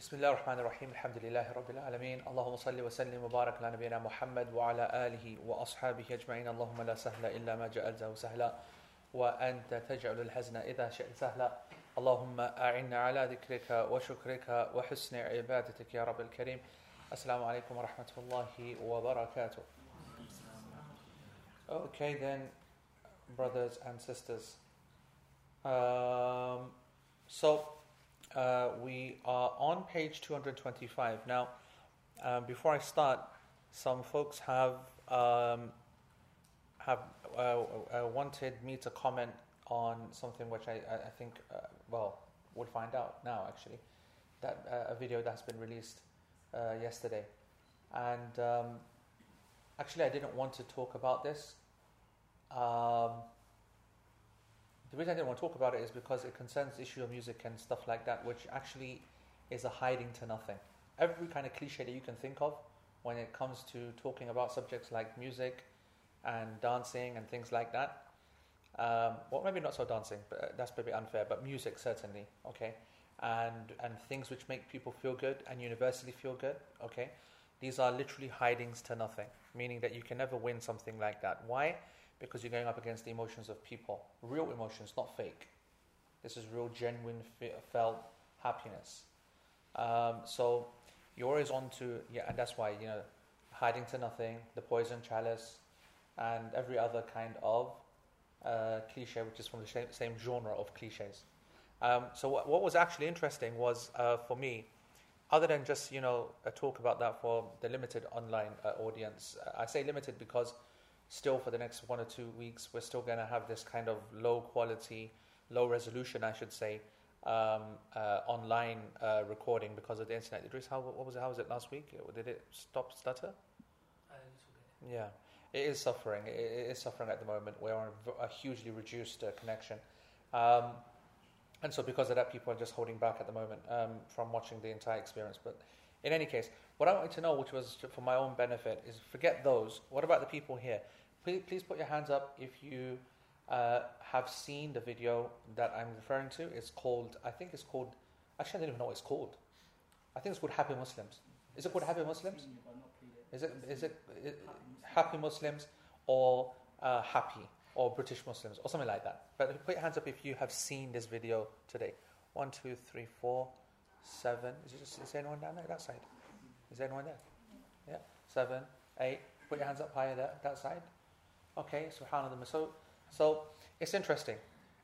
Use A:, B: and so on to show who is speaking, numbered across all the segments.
A: بسم الله الرحمن الرحيم الحمد لله رب العالمين اللهم صل وسلم وبارك على نبينا محمد وعلى آله وأصحابه أجمعين اللهم لا سهل إلا ما جعلته سهلا وأنت تجعل الحزن إذا شئت سهلا اللهم أعنا على ذكرك وشكرك وحسن عبادتك يا رب الكريم السلام عليكم ورحمة الله وبركاته Okay then brothers and sisters. Um, so uh, we are on page 225 now um, before I start some folks have um, have uh, uh, wanted me to comment on something which I, I think, uh, well, we'll find out now actually. That uh, a video that's been released yesterday, and um, actually I didn't want to talk about this. Um, the reason I didn't want to talk about it is because it concerns the issue of music and stuff like that, which actually is a hiding to nothing. Every kind of cliche that you can think of when it comes to talking about subjects like music and dancing and things like that. Um, well, maybe not so dancing, but uh, that's maybe unfair. But music certainly, okay, and and things which make people feel good and universally feel good, okay. These are literally hidings to nothing, meaning that you can never win something like that. Why? Because you're going up against the emotions of people, real emotions, not fake. This is real, genuine, felt happiness. Um, so you're always on to yeah, and that's why you know, hiding to nothing, the poison chalice, and every other kind of uh, cliche, which is from the same, genre of cliches. Um, so what, what, was actually interesting was uh, for me, other than just you know a talk about that for the limited online uh, audience. I say limited because still for the next one or two weeks we're still going to have this kind of low quality, low resolution, I should say, um, uh, online uh, recording because of the internet. Idris, how what was it? How was it last week? Did it stop stutter? Yeah it is suffering. It is suffering at the moment. We're on a, hugely reduced uh, connection. Um, and so, because of that, people are just holding back at the moment um, from watching the entire experience. But in any case, what I wanted to know, which was for my own benefit, is forget those. What about the people here? Please, please put your hands up if you uh, have seen the video that I'm referring to. It's called, I think it's called, actually, I don't even know what it's called. I think it's called Happy Muslims. Is it called Happy Muslims? Is it, is it, it happy Muslims or uh, happy or British Muslims or something like that? But put your hands up if you have seen this video today. One, two, three, four, seven. Is, just, is there anyone down there? That side? Is there anyone there? Yeah. Seven, eight. Put your hands up higher there, that side. Okay, subhanAllah. So, so it's interesting.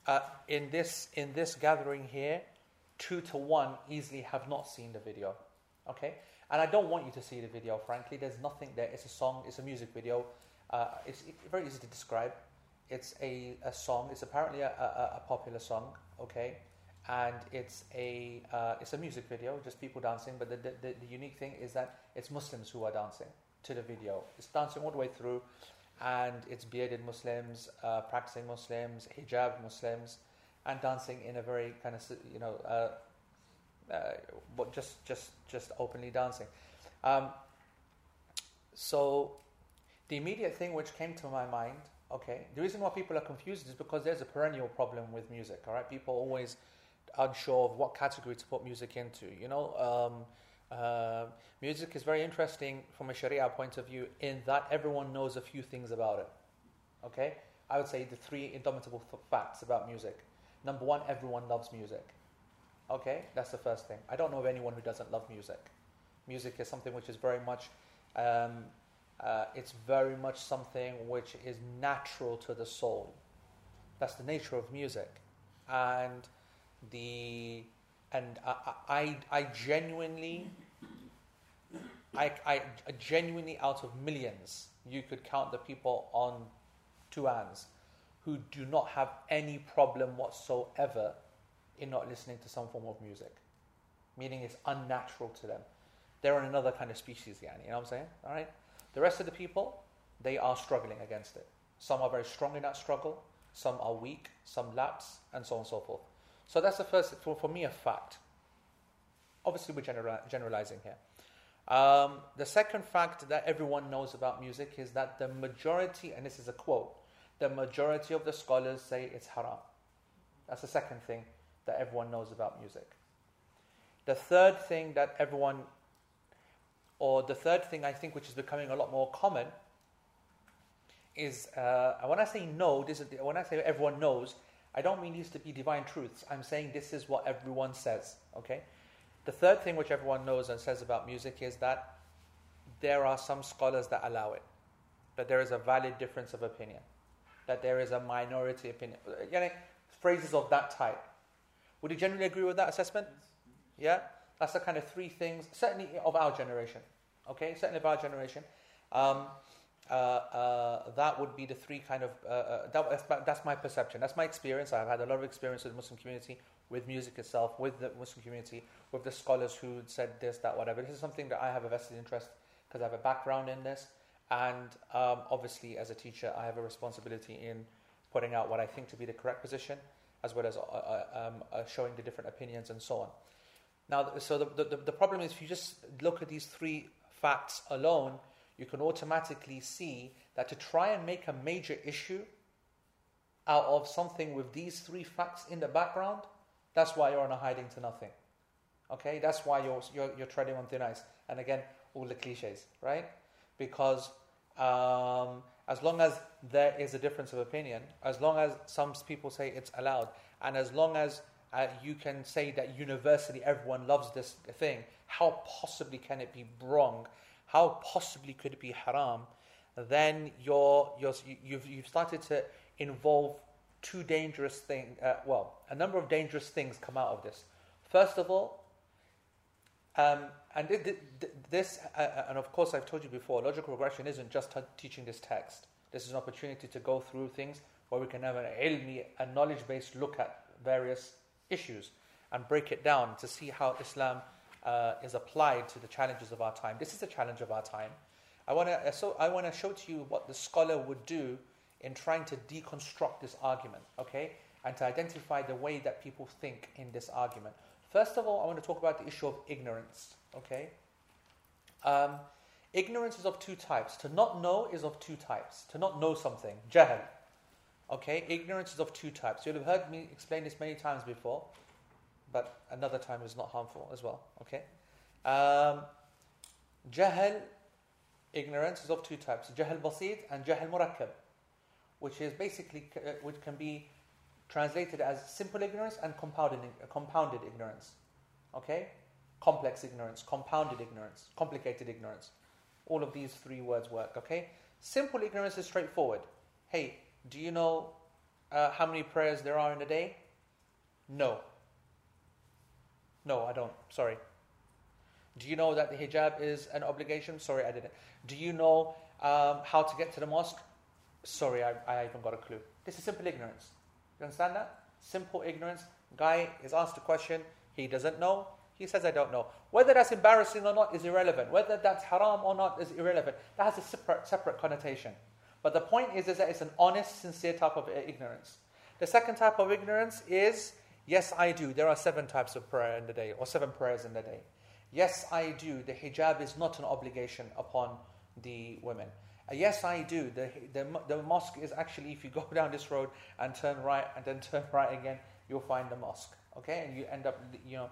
A: Uh, in this in this gathering here, two to one easily have not seen the video. Okay, and I don't want you to see the video, frankly. There's nothing there. It's a song, it's a music video. Uh, it's very easy to describe. It's a, a song. It's apparently a, a, a popular song, okay? And it's a, uh, it's a music video, just people dancing. But the, the, the, unique thing is that it's Muslims who are dancing to the video. It's dancing all the way through. And it's bearded Muslims, uh, practicing Muslims, hijab Muslims, and dancing in a very kind of, you know, uh, uh, just just just openly dancing. Um, so the immediate thing which came to my mind, okay, the reason why people are confused is because there's a perennial problem with music. All right, people always unsure of what category to put music into. You know, um, uh, music is very interesting from a Sharia point of view in that everyone knows a few things about it. Okay, I would say the three indomitable facts about music. Number one, everyone loves music. Okay, that's the first thing. I don't know of anyone who doesn't love music. Music is something which is very much, um, uh, it's very much something which is natural to the soul. That's the nature of music, and the and I I, I genuinely, I, I uh, genuinely out of millions, you could count the people on two hands who do not have any problem whatsoever in not listening to some form of music, meaning it's unnatural to them. They're in another kind of species, yani, you know what I'm saying? All right? The rest of the people, they are struggling against it. Some are very strong in that struggle, some are weak, some lapse, and so on and so forth. So that's the first, for, for me, a fact. Obviously, we're general, generalizing here. Um, the second fact that everyone knows about music is that the majority, and this is a quote, the majority of the scholars say it's haram. That's the second thing that everyone knows about music. The third thing that everyone, or the third thing I think which is becoming a lot more common, is uh, when I say no, this is, when I say everyone knows, I don't mean these to be divine truths. I'm saying this is what everyone says. Okay. The third thing which everyone knows and says about music is that there are some scholars that allow it, that there is a valid difference of opinion, that there is a minority opinion. You know, phrases of that type. Would you generally agree with that assessment? Yeah? That's the kind of three things, certainly of our generation. Okay? Certainly of our generation. Um, uh, uh, that would be the three kind of, uh, uh that, that's, that's, my perception. That's my experience. I've had a lot of experience with the Muslim community, with music itself, with the Muslim community, with the scholars who said this, that, whatever. This is something that I have a vested interest because I have a background in this. And um, obviously, as a teacher, I have a responsibility in putting out what I think to be the correct position, as well as um, showing the different opinions and so on. Now, so the, the, the problem is if you just look at these three facts alone, you can automatically see that to try and make a major issue out of something with these three facts in the background, that's why you're on a hiding to nothing. Okay, that's why you're, you're, you're treading on thin ice. And again, all the cliches, right? Because um, as long as there is a difference of opinion, as long as some people say it's allowed, and as long as uh, you can say that universally everyone loves this thing, how possibly can it be wrong? How possibly could it be haram? Then you're, you're, you've, you've started to involve two dangerous things. Uh, well, a number of dangerous things come out of this. First of all, um, and this, uh, uh, and of course, I've told you before, logical regression isn't just teaching this text. This is an opportunity to go through things where we can have an ilmi, a knowledge-based look at various issues and break it down to see how Islam uh, is applied to the challenges of our time. This is the challenge of our time. I want to uh, so I want to show to you what the scholar would do in trying to deconstruct this argument, okay, and to identify the way that people think in this argument. First of all, I want to talk about the issue of ignorance. Okay? Um, ignorance is of two types. To not know is of two types. To not know something, jahl. Okay? Ignorance is of two types. You'll have heard me explain this many times before, but another time is not harmful as well. Okay? Um, jahl, ignorance is of two types. Jahl basit and jahl murakkab, which is basically, uh, which can be translated as simple ignorance and compounded, compounded ignorance. Okay? Complex ignorance, compounded ignorance, complicated ignorance. All of these three words work. Okay? Simple ignorance is straightforward. Hey, do you know uh, how many prayers there are in a day? No. No, I don't. Sorry. Do you know that the hijab is an obligation? Sorry, I didn't. Do you know um, how to get to the mosque? Sorry, I, I haven't got a clue. This is simple ignorance. You understand that? Simple ignorance. Guy is asked a question, he doesn't know, he says, I don't know. Whether that's embarrassing or not is irrelevant. Whether that's haram or not is irrelevant. That has a separate, separate connotation. But the point is, is that it's an honest, sincere type of ignorance. The second type of ignorance is, yes, I do. There are seven types of prayer in the day, or seven prayers in the day. Yes, I do. The hijab is not an obligation upon the women. Uh, yes, I do. The, the, the mosque is actually, if you go down this road and turn right and then turn right again, you'll find the mosque. Okay? And you end up, you know,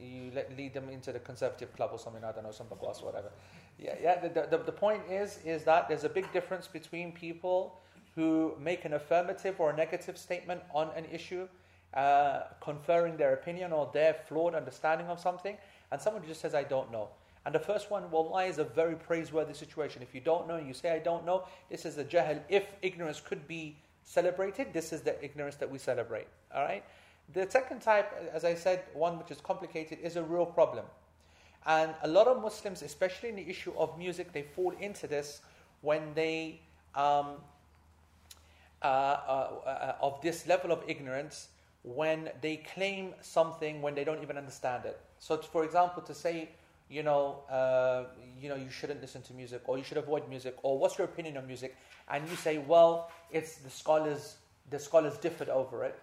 A: you, lead them into the conservative club or something, I don't know, some or whatever. Yeah, yeah. The, the, the point is, is that there's a big difference between people who make an affirmative or a negative statement on an issue, uh, conferring their opinion or their flawed understanding of something, and someone just says, I don't know. And the first one, wallahi, is a very praiseworthy situation. If you don't know, and you say, I don't know, this is the jahl. If ignorance could be celebrated, this is the ignorance that we celebrate. All right? The second type, as I said, one which is complicated, is a real problem. And a lot of Muslims, especially in the issue of music, they fall into this when they, um, uh, uh, uh, of this level of ignorance, when they claim something when they don't even understand it. So, for example, to say, you know, uh, you know, you shouldn't listen to music, or you should avoid music, or what's your opinion on music? And you say, well, it's the scholars, the scholars differed over it.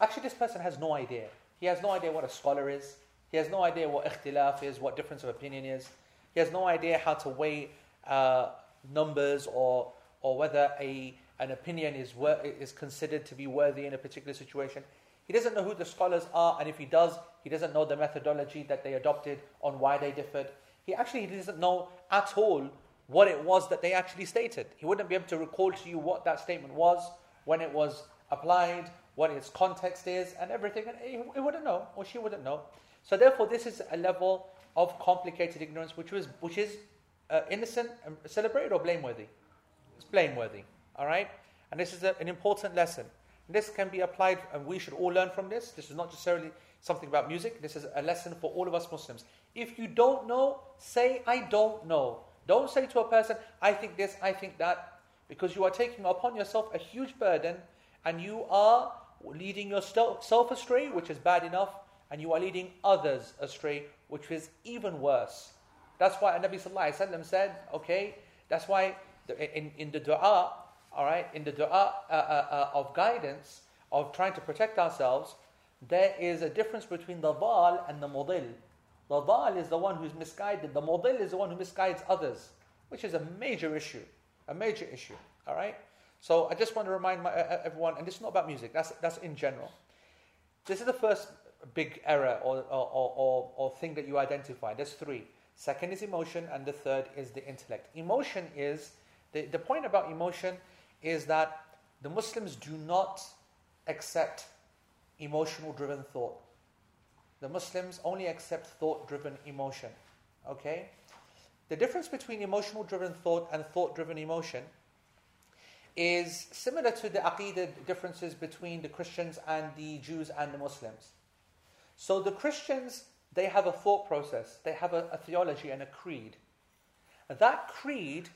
A: Actually, this person has no idea. He has no idea what a scholar is. He has no idea what ikhtilaf is, what difference of opinion is. He has no idea how to weigh uh, numbers or or whether a an opinion is wor- is considered to be worthy in a particular situation. He doesn't know who the scholars are, and if he does, he doesn't know the methodology that they adopted on why they differed. He actually doesn't know at all what it was that they actually stated. He wouldn't be able to recall to you what that statement was, when it was applied, what its context is, and everything. And he, wouldn't know, or she wouldn't know. So therefore, this is a level of complicated ignorance, which was which is uh, innocent and celebrated or blameworthy. It's blameworthy. All right, and this is a, an important lesson. This can be applied, and we should all learn from this. This is not necessarily something about music. This is a lesson for all of us Muslims. If you don't know, say, I don't know. Don't say to a person, I think this, I think that, because you are taking upon yourself a huge burden and you are leading yourself astray, which is bad enough, and you are leading others astray, which is even worse. That's why Nabi Sallallahu said, okay, that's why in, in the dua, all right, in the dua uh, uh, uh, of guidance, of trying to protect ourselves, there is a difference between the dal and the mudil. The dal is the one who's misguided, the mudil is the one who misguides others, which is a major issue. A major issue, all right? So I just want to remind my, uh, everyone, and this is not about music, that's, that's in general. This is the first big error or, or, or, or thing that you identify. There's three. Second is emotion, and the third is the intellect. Emotion is, the, the point about emotion is that the Muslims do not accept emotional driven thought. The Muslims only accept thought driven emotion. Okay? The difference between emotional driven thought and thought driven emotion is similar to the aqidah differences between the Christians and the Jews and the Muslims. So the Christians, they have a thought process, they have a, a theology and a creed. That creed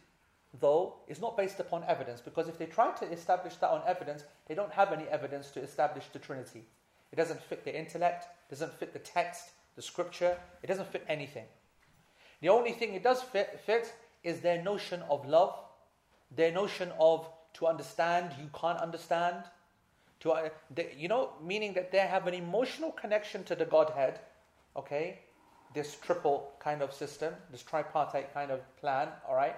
A: though, is not based upon evidence because if they try to establish that on evidence, they don't have any evidence to establish the Trinity. It doesn't fit the intellect, doesn't fit the text, the scripture, it doesn't fit anything. The only thing it does fit, fit is their notion of love, their notion of to understand, you can't understand. To, uh, you know, meaning that they have an emotional connection to the Godhead, okay? This triple kind of system, this tripartite kind of plan, all right?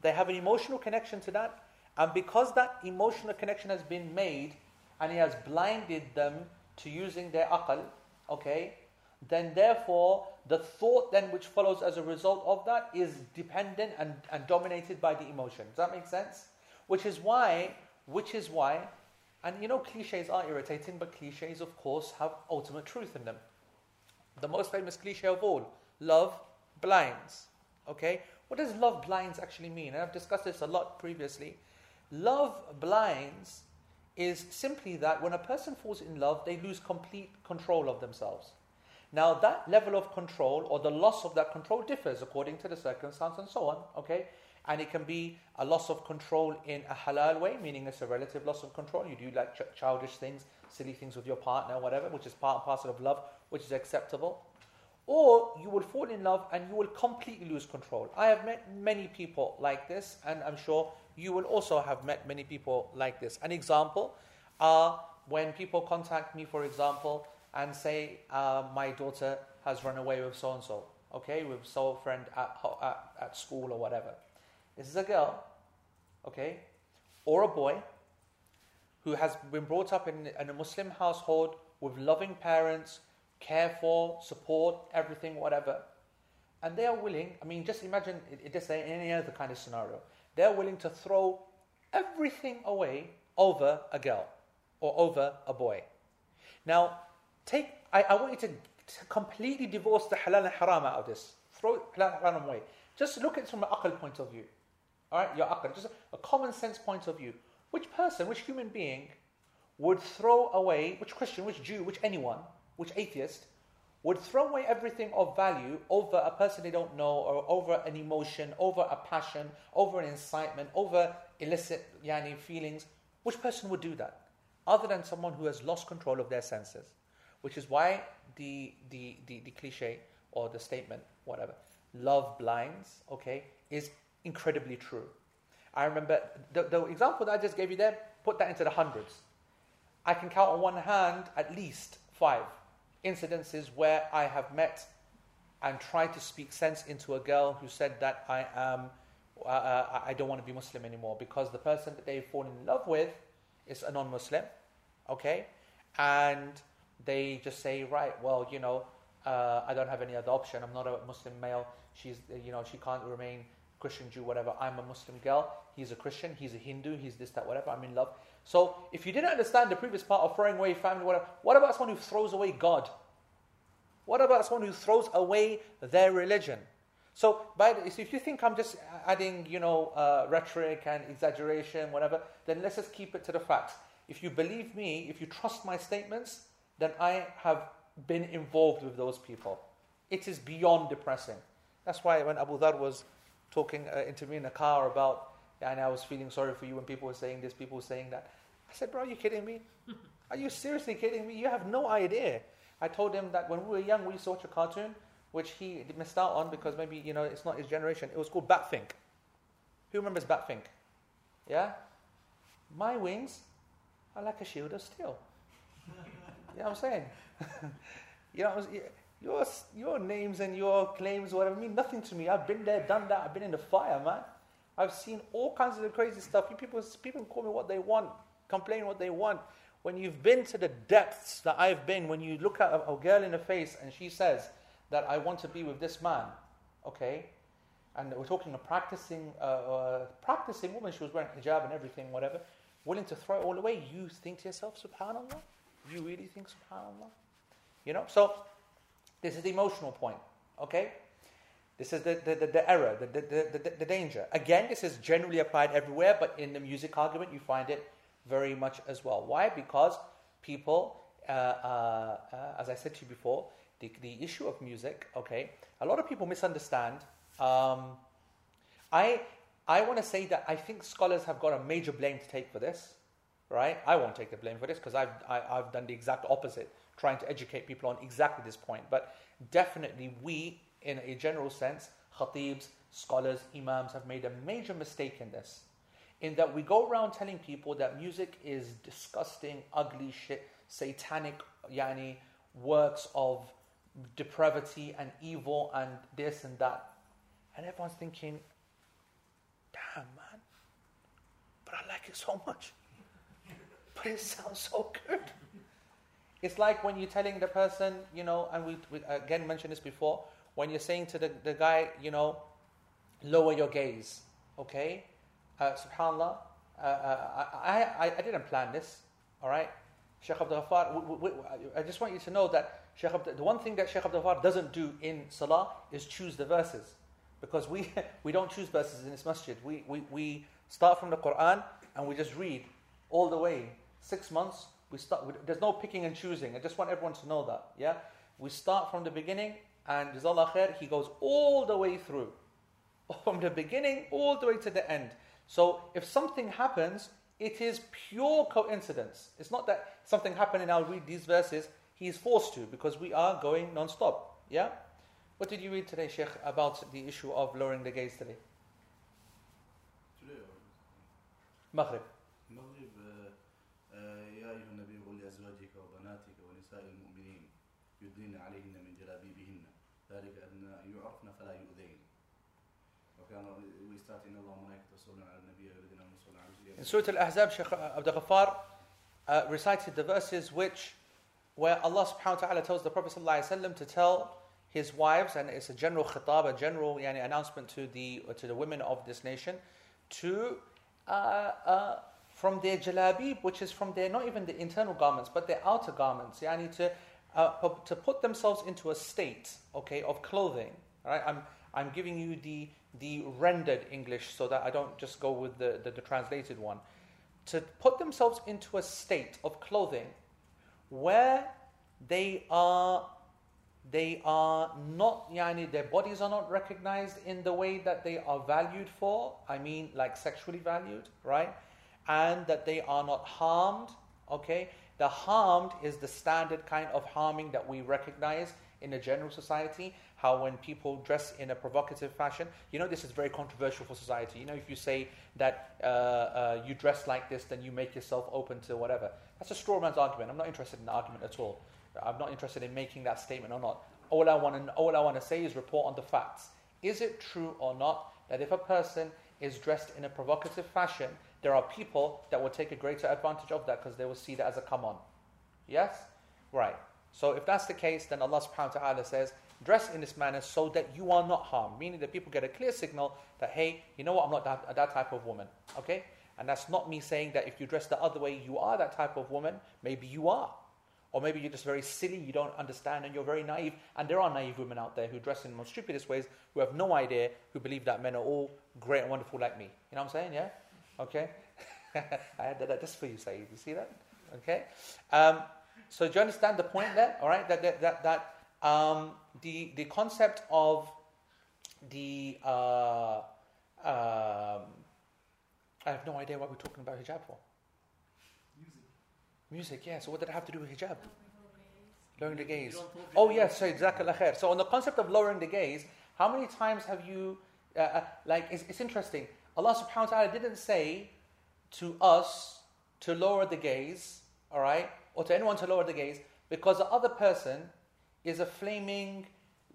A: They have an emotional connection to that. And because that emotional connection has been made and he has blinded them to using their aql, okay, then therefore the thought then which follows as a result of that is dependent and, and dominated by the emotion. Does that make sense? Which is why, which is why, and you know cliches are irritating, but cliches of course have ultimate truth in them. The most famous cliche of all, love blinds. Okay? What does love blinds actually mean? And I've discussed this a lot previously. Love blinds is simply that when a person falls in love, they lose complete control of themselves. Now, that level of control or the loss of that control differs according to the circumstance and so on, okay? And it can be a loss of control in a halal way, meaning it's a relative loss of control. You do like ch- childish things, silly things with your partner, whatever, which is part and parcel of love, which is acceptable. Or you will fall in love and you will completely lose control. I have met many people like this, and I'm sure you will also have met many people like this. An example are when people contact me, for example, and say, uh, My daughter has run away with so and so, okay, with so friend at, at, at school or whatever. This is a girl, okay, or a boy who has been brought up in, in a Muslim household with loving parents care for, support, everything, whatever. And they are willing, I mean, just imagine it, just any other kind of scenario. They're willing to throw everything away over a girl or over a boy. Now, take, I, I want you to, to, completely divorce the halal and haram out of this. Throw halal and haram away. Just look at it from an aql point of view. All right, your aql, just a common sense point of view. Which person, which human being would throw away, which Christian, which Jew, which anyone, which atheist, would throw away everything of value over a person they don't know, or over an emotion, over a passion, over an incitement, over illicit yani, feelings. Which person would do that? Other than someone who has lost control of their senses. Which is why the, the, the, the cliche or the statement, whatever, love blinds, okay, is incredibly true. I remember the, the example that I just gave you there, put that into the hundreds. I can count on one hand at least five incidences where I have met and tried to speak sense into a girl who said that I am, uh, uh, I don't want to be Muslim anymore because the person that they've fallen in love with is a non-Muslim, okay, and they just say, right, well, you know, uh, I don't have any other option. I'm not a Muslim male. She's, you know, she can't remain Christian, Jew, whatever. I'm a Muslim girl. He's a Christian. He's a Hindu. He's this, that, whatever. I'm in love. So if you didn't understand the previous part of throwing away family, whatever, what about someone who throws away God? What about someone who throws away their religion? So, by the, if you think I'm just adding, you know, uh, rhetoric and exaggeration, whatever, then let's just keep it to the facts. If you believe me, if you trust my statements, then I have been involved with those people. It is beyond depressing. That's why when Abu Dhar was talking uh, into me in the car about, and I was feeling sorry for you when people were saying this, people were saying that. I said, bro, are you kidding me? Are you seriously kidding me? You have no idea. I told him that when we were young, we used to watch a cartoon, which he missed out on because maybe, you know, it's not his generation. It was called Batfink. Who remembers Batfink? Yeah? My wings are like a shield of steel. you know what I'm saying? you know, your, your names and your claims, whatever, mean nothing to me. I've been there, done that. I've been in the fire, man. I've seen all kinds of crazy stuff. People, people call me what they want, complain what they want. When you've been to the depths that I've been, when you look at a, a girl in the face and she says that I want to be with this man, okay, and we're talking a practicing, uh, uh, practicing woman. She was wearing hijab and everything, whatever, willing to throw it all away. You think to yourself, Subhanallah. You really think, Subhanallah. You know. So this is the emotional point. Okay. This is the, the, the, the error, the, the, the, the danger. Again, this is generally applied everywhere, but in the music argument, you find it very much as well. Why? Because people, uh, uh, uh, as I said to you before, the, the issue of music, okay, a lot of people misunderstand. Um, I, I want to say that I think scholars have got a major blame to take for this, right? I won't take the blame for this because I've, I, have i have done the exact opposite, trying to educate people on exactly this point. But definitely, we, in a general sense, khatibs, scholars, imams, have made a major mistake in this in that we go around telling people that music is disgusting, ugly shit, satanic, yani, works of depravity and evil and this and that. And everyone's thinking, damn, man, but I like it so much. But it sounds so good. It's like when you're telling the person, you know, and we, we again mentioned this before, when you're saying to the, the guy, you know, lower your gaze, okay? Uh, subhanallah, uh, uh I, I, I didn't plan this, all right? Sheikh Abdul Ghaffar, I just want you to know that Sheikh Abdul, the one thing that Sheikh Abdul Ghaffar doesn't do in Salah is choose the verses. Because we, we don't choose verses in this masjid. We, we, we start from the Quran and we just read all the way. Six months, we start, we, there's no picking and choosing. I just want everyone to know that. Yeah? We start from the beginning and Jazallah khair, he goes all the way through. From the beginning all the way to the end. So if something happens, it is pure coincidence. It's not that something happened and I'll read these verses. He is forced to because we are going non-stop. Yeah? What did you read today, Sheikh, about the issue of lowering the gaze today?
B: Today
A: Maghrib. Surah Al-Ahzab, Sheikh Abdul Ghaffar uh, recited the verses which where Allah subhanahu wa ta'ala tells the Prophet ﷺ to tell his wives, and it's a general khitab, a general yani, announcement to the, to the women of this nation, to uh, uh, from their jalabib, which is from their not even the internal garments, but their outer garments, yani to uh, to put themselves into a state, okay, of clothing. Right? I'm I'm giving you the the rendered English so that I don't just go with the, the, the translated one. To put themselves into a state of clothing where they are they are not yani their bodies are not recognized in the way that they are valued for i mean like sexually valued right? And that they are not harmed okay? The harmed is the standard kind of harming that we recognize in a general society how when people dress in a provocative fashion you know this is very controversial for society you know if you say that uh, uh, you dress like this then you make yourself open to whatever that's a straw man's argument i'm not interested in the argument at all I'm not interested in making that statement or not. All I want to, all I want to say is report on the facts. Is it true or not that if a person is dressed in a provocative fashion, there are people that will take a greater advantage of that because they will see that as a come on? Yes? Right. So if that's the case, then Allah subhanahu wa ta'ala says, dress in this manner so that you are not harmed. Meaning that people get a clear signal that, hey, you know what, I'm not that, that type of woman. Okay? And that's not me saying that if you dress the other way, you are that type of woman. Maybe you are. Or maybe you're just very silly, you don't understand, and you're very naive. And there are naive women out there who dress in the most stupidest ways, who have no idea, who believe that men are all great and wonderful like me. You know what I'm saying? Yeah? Okay? I had that just for you, Saeed. You see that? Okay? Um, so do you understand the point there? All right? That, that, that, that um, the, the concept of the. Uh, um, I have no idea what we're talking about hijab for. Music, Music, yeah. So what did it have to do with hijab? Lowering the gaze. Oh, yes, sorry, Jazakallah khair. So, on the concept of lowering the gaze, how many times have you, uh, uh, like, it's, it's interesting. Allah subhanahu wa ta'ala didn't say to us to lower the gaze, all right, or to anyone to lower the gaze, because the other person is a flaming,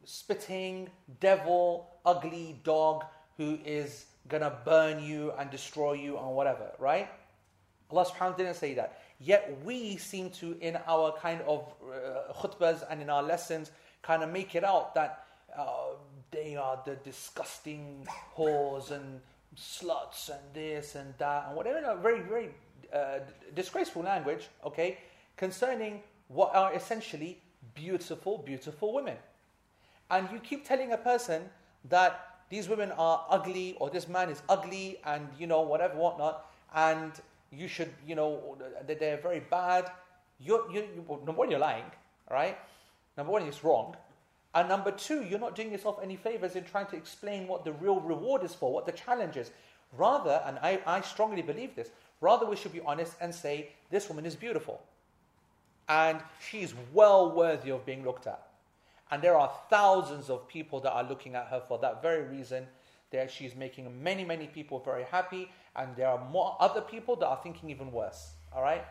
A: spitting, devil, ugly dog who is gonna burn you and destroy you and whatever, right? Allah subhanahu wa ta'ala didn't say that. Yet we seem to, in our kind of uh, khutbahs and in our lessons, kind of make it out that uh, they are the disgusting whores and sluts and this and that and whatever. Know, very, very uh, disgraceful language, okay, concerning what are essentially beautiful, beautiful women. And you keep telling a person that these women are ugly or this man is ugly and, you know, whatever, whatnot, and you should, you know, that they're very bad. You're, you, you, number one, you're lying, right? Number one, it's wrong. And number two, you're not doing yourself any favors in trying to explain what the real reward is for, what the challenge is. Rather, and I, I strongly believe this, rather we should be honest and say, this woman is beautiful. And she is well worthy of being looked at. And there are thousands of people that are looking at her for that very reason. That she's making many, many people very happy and there are more other people that are thinking even worse. All right?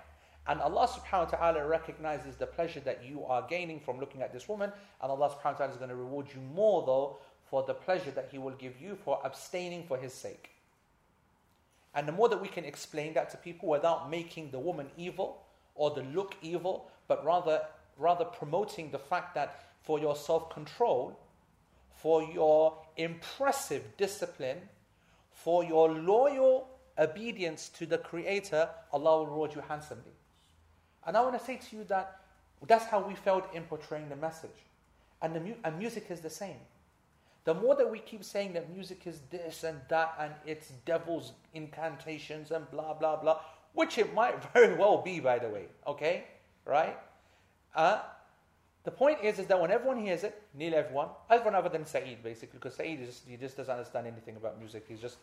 A: And Allah subhanahu wa ta'ala recognizes the pleasure that you are gaining from looking at this woman, and Allah subhanahu wa ta'ala is going to reward you more though for the pleasure that He will give you for abstaining for His sake. And the more that we can explain that to people without making the woman evil or the look evil, but rather rather promoting the fact that for your self-control, for your impressive discipline, for your loyal obedience to the Creator, Allah will reward you handsomely. And I want to say to you that that's how we felt in portraying the message. And, the mu- and music is the same. The more that we keep saying that music is this and that and it's devil's incantations and blah, blah, blah, which it might very well be, by the way, okay? Right? Uh, the point is, is that when everyone hears it, nearly everyone, everyone other than Saeed, basically, because Saeed is just, he just doesn't understand anything about music. He's just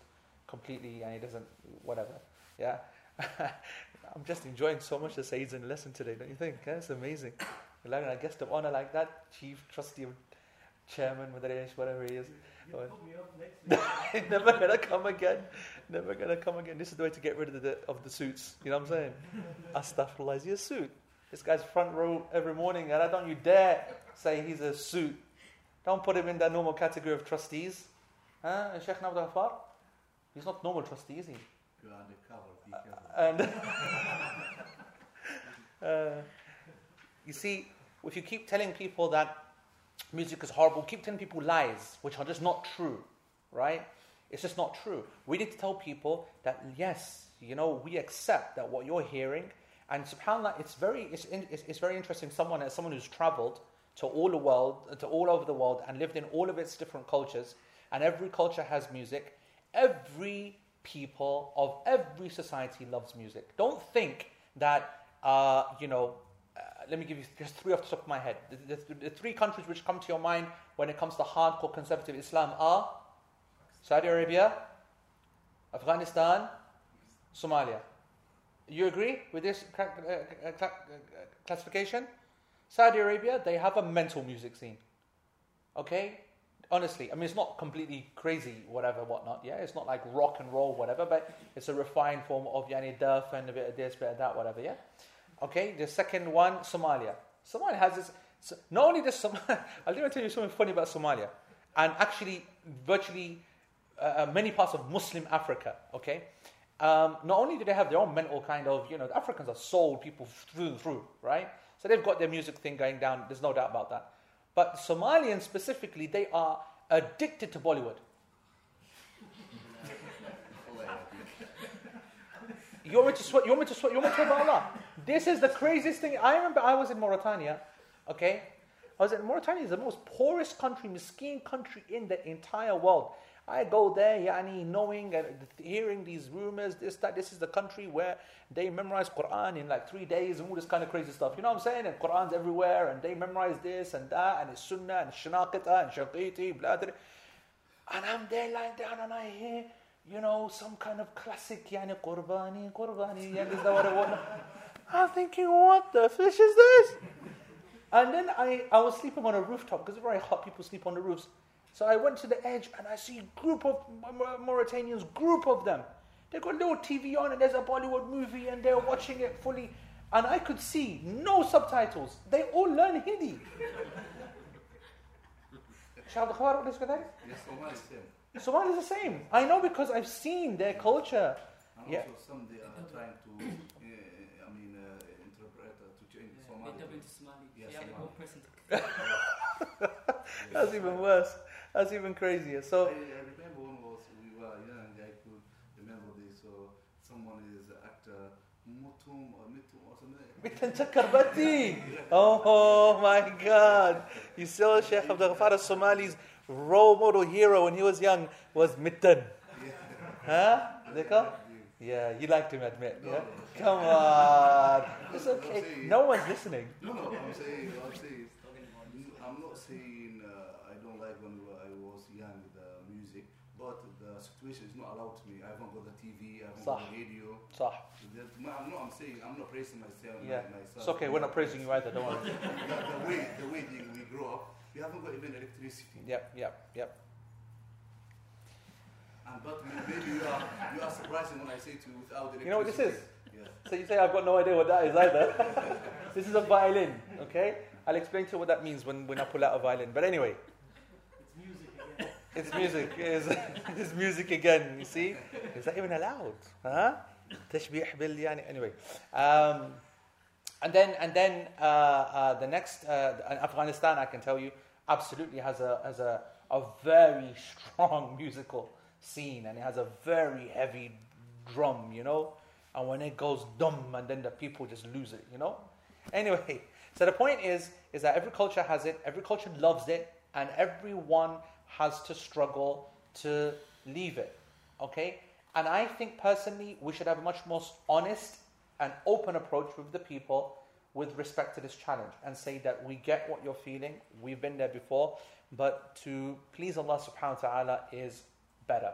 A: completely, and he doesn't, whatever. Yeah. I'm just enjoying so much the Saeed's in lesson today, don't you think? It's amazing. Like a guest of honor like that, chief trustee, chairman, Madaresh, whatever he is. Never gonna come again. Never gonna come again. This is the way to get rid of the of the suits. You know what I'm saying? Astaghfirullah, is he a suit? This guy's front row every morning, and I don't you dare say he's a suit. Don't put him in that normal category of trustees. Huh? And Sheikh Abdul Ghaffar? He's not normal trustee, is he?
B: You're undercover, be
A: careful. And uh, you see, if you keep telling people that music is horrible, keep telling people lies, which are just not true, right? It's just not true. We need to tell people that yes, you know, we accept that what you're hearing, and subhanallah, it's very, it's, it's, it's very interesting. Someone, as someone who's traveled to all the world, to all over the world, and lived in all of its different cultures, and every culture has music. Every people of every society loves music. Don't think that, uh, you know, uh, let me give you just three off the top of my head. The, the, the, three countries which come to your mind when it comes to hardcore conservative Islam are Saudi Arabia, Afghanistan, Somalia. You agree with this uh, uh, classification? Saudi Arabia, they have a mental music scene. Okay? honestly, I mean, it's not completely crazy, whatever, whatnot. Yeah, it's not like rock and roll, whatever, but it's a refined form of yani duff and a bit of this, bit of that, whatever. Yeah. Okay. The second one, Somalia. Somalia has this. So not only this, Somalia, I'll even tell you something funny about Somalia, and actually, virtually uh, uh, many parts of Muslim Africa. Okay. Um, not only do they have their own mental kind of, you know, Africans are soul people through and through, right? So they've got their music thing going down. There's no doubt about that. But Somalians specifically, they are addicted to Bollywood. You want me to swear? You want me to swear? You want me to swear by Allah? This is the craziest thing. I remember I was in Mauritania. Okay, I was in Mauritania. is the most poorest country, miskin country in the entire world. I go there, yani, knowing and hearing these rumors, this, that, this is the country where they memorize Quran in like three days and all this kind of crazy stuff. You know what I'm saying? And Quran's everywhere, and they memorize this and that, and it's Sunnah, and Shanaqita, and Shaqiti, blah. And I'm there lying down, and I hear, you know, some kind of classic, yani, Qurbani, Qurbani, yani, is that what I want? I'm thinking, what the fish is this? And then I, I was sleeping on a rooftop because it's very hot, people sleep on the roofs. So I went to the edge and I see a group of Mauritanians, group of them. They got a little TV on and there's a Bollywood movie and they're watching it fully. And I could see no subtitles. They all learn Hindi.
B: Yes, Somali is
A: same. Somali is the same. I know because I've seen their culture.
B: And yeah. also some they are trying to, uh, I mean, uh, interpret uh, to change yeah, into Somali. Yes,
A: yeah, Somali. That's even worse. That's even crazier. So
B: I, I remember when was we were young. I could remember this. So someone is actor Mutum or Mitum or something.
A: Mitan Chakarbati. Oh my God! You saw Sheikh Abdul Ghaffar al-Somali's role model hero when he was young was Mitan. Huh? Dekha? Yeah, you like to admit, no, yeah? No. Come on. It's okay. No one's listening.
B: No, no, I'm saying, I'm saying, I'm not saying uh, I don't like when I was young the music, but the situation is not allowed to me. I haven't got the TV, I haven't صح. got the radio.
A: صح.
B: I'm not. I'm saying I'm not praising myself.
A: Yeah.
B: Myself.
A: It's okay. We're not praising you either. Don't worry.
B: the, the, way the way we grow up, we haven't got even electricity.
A: Yep. Yep. Yep.
B: And but maybe you are you are surprising when I say to without electricity.
A: You know what this is? So you say I've got no idea what that is either. this is a violin. Okay. I'll explain to you what that means when, when I pull out a violin. But anyway. It's music again. It's music. It's, it's music again. You see? Is that even allowed? Huh? تشبيح بال يعني anyway. Um, and then and then uh, uh, the next uh, Afghanistan I can tell you absolutely has a has a, a very strong musical scene and it has a very heavy drum, you know. And when it goes dumb and then the people just lose it, you know. Anyway, so the point is, is that every culture has it, every culture loves it, and everyone has to struggle to leave it. Okay? And I think personally, we should have a much more honest and open approach with the people with respect to this challenge and say that we get what you're feeling, we've been there before, but to please Allah subhanahu wa ta'ala is better.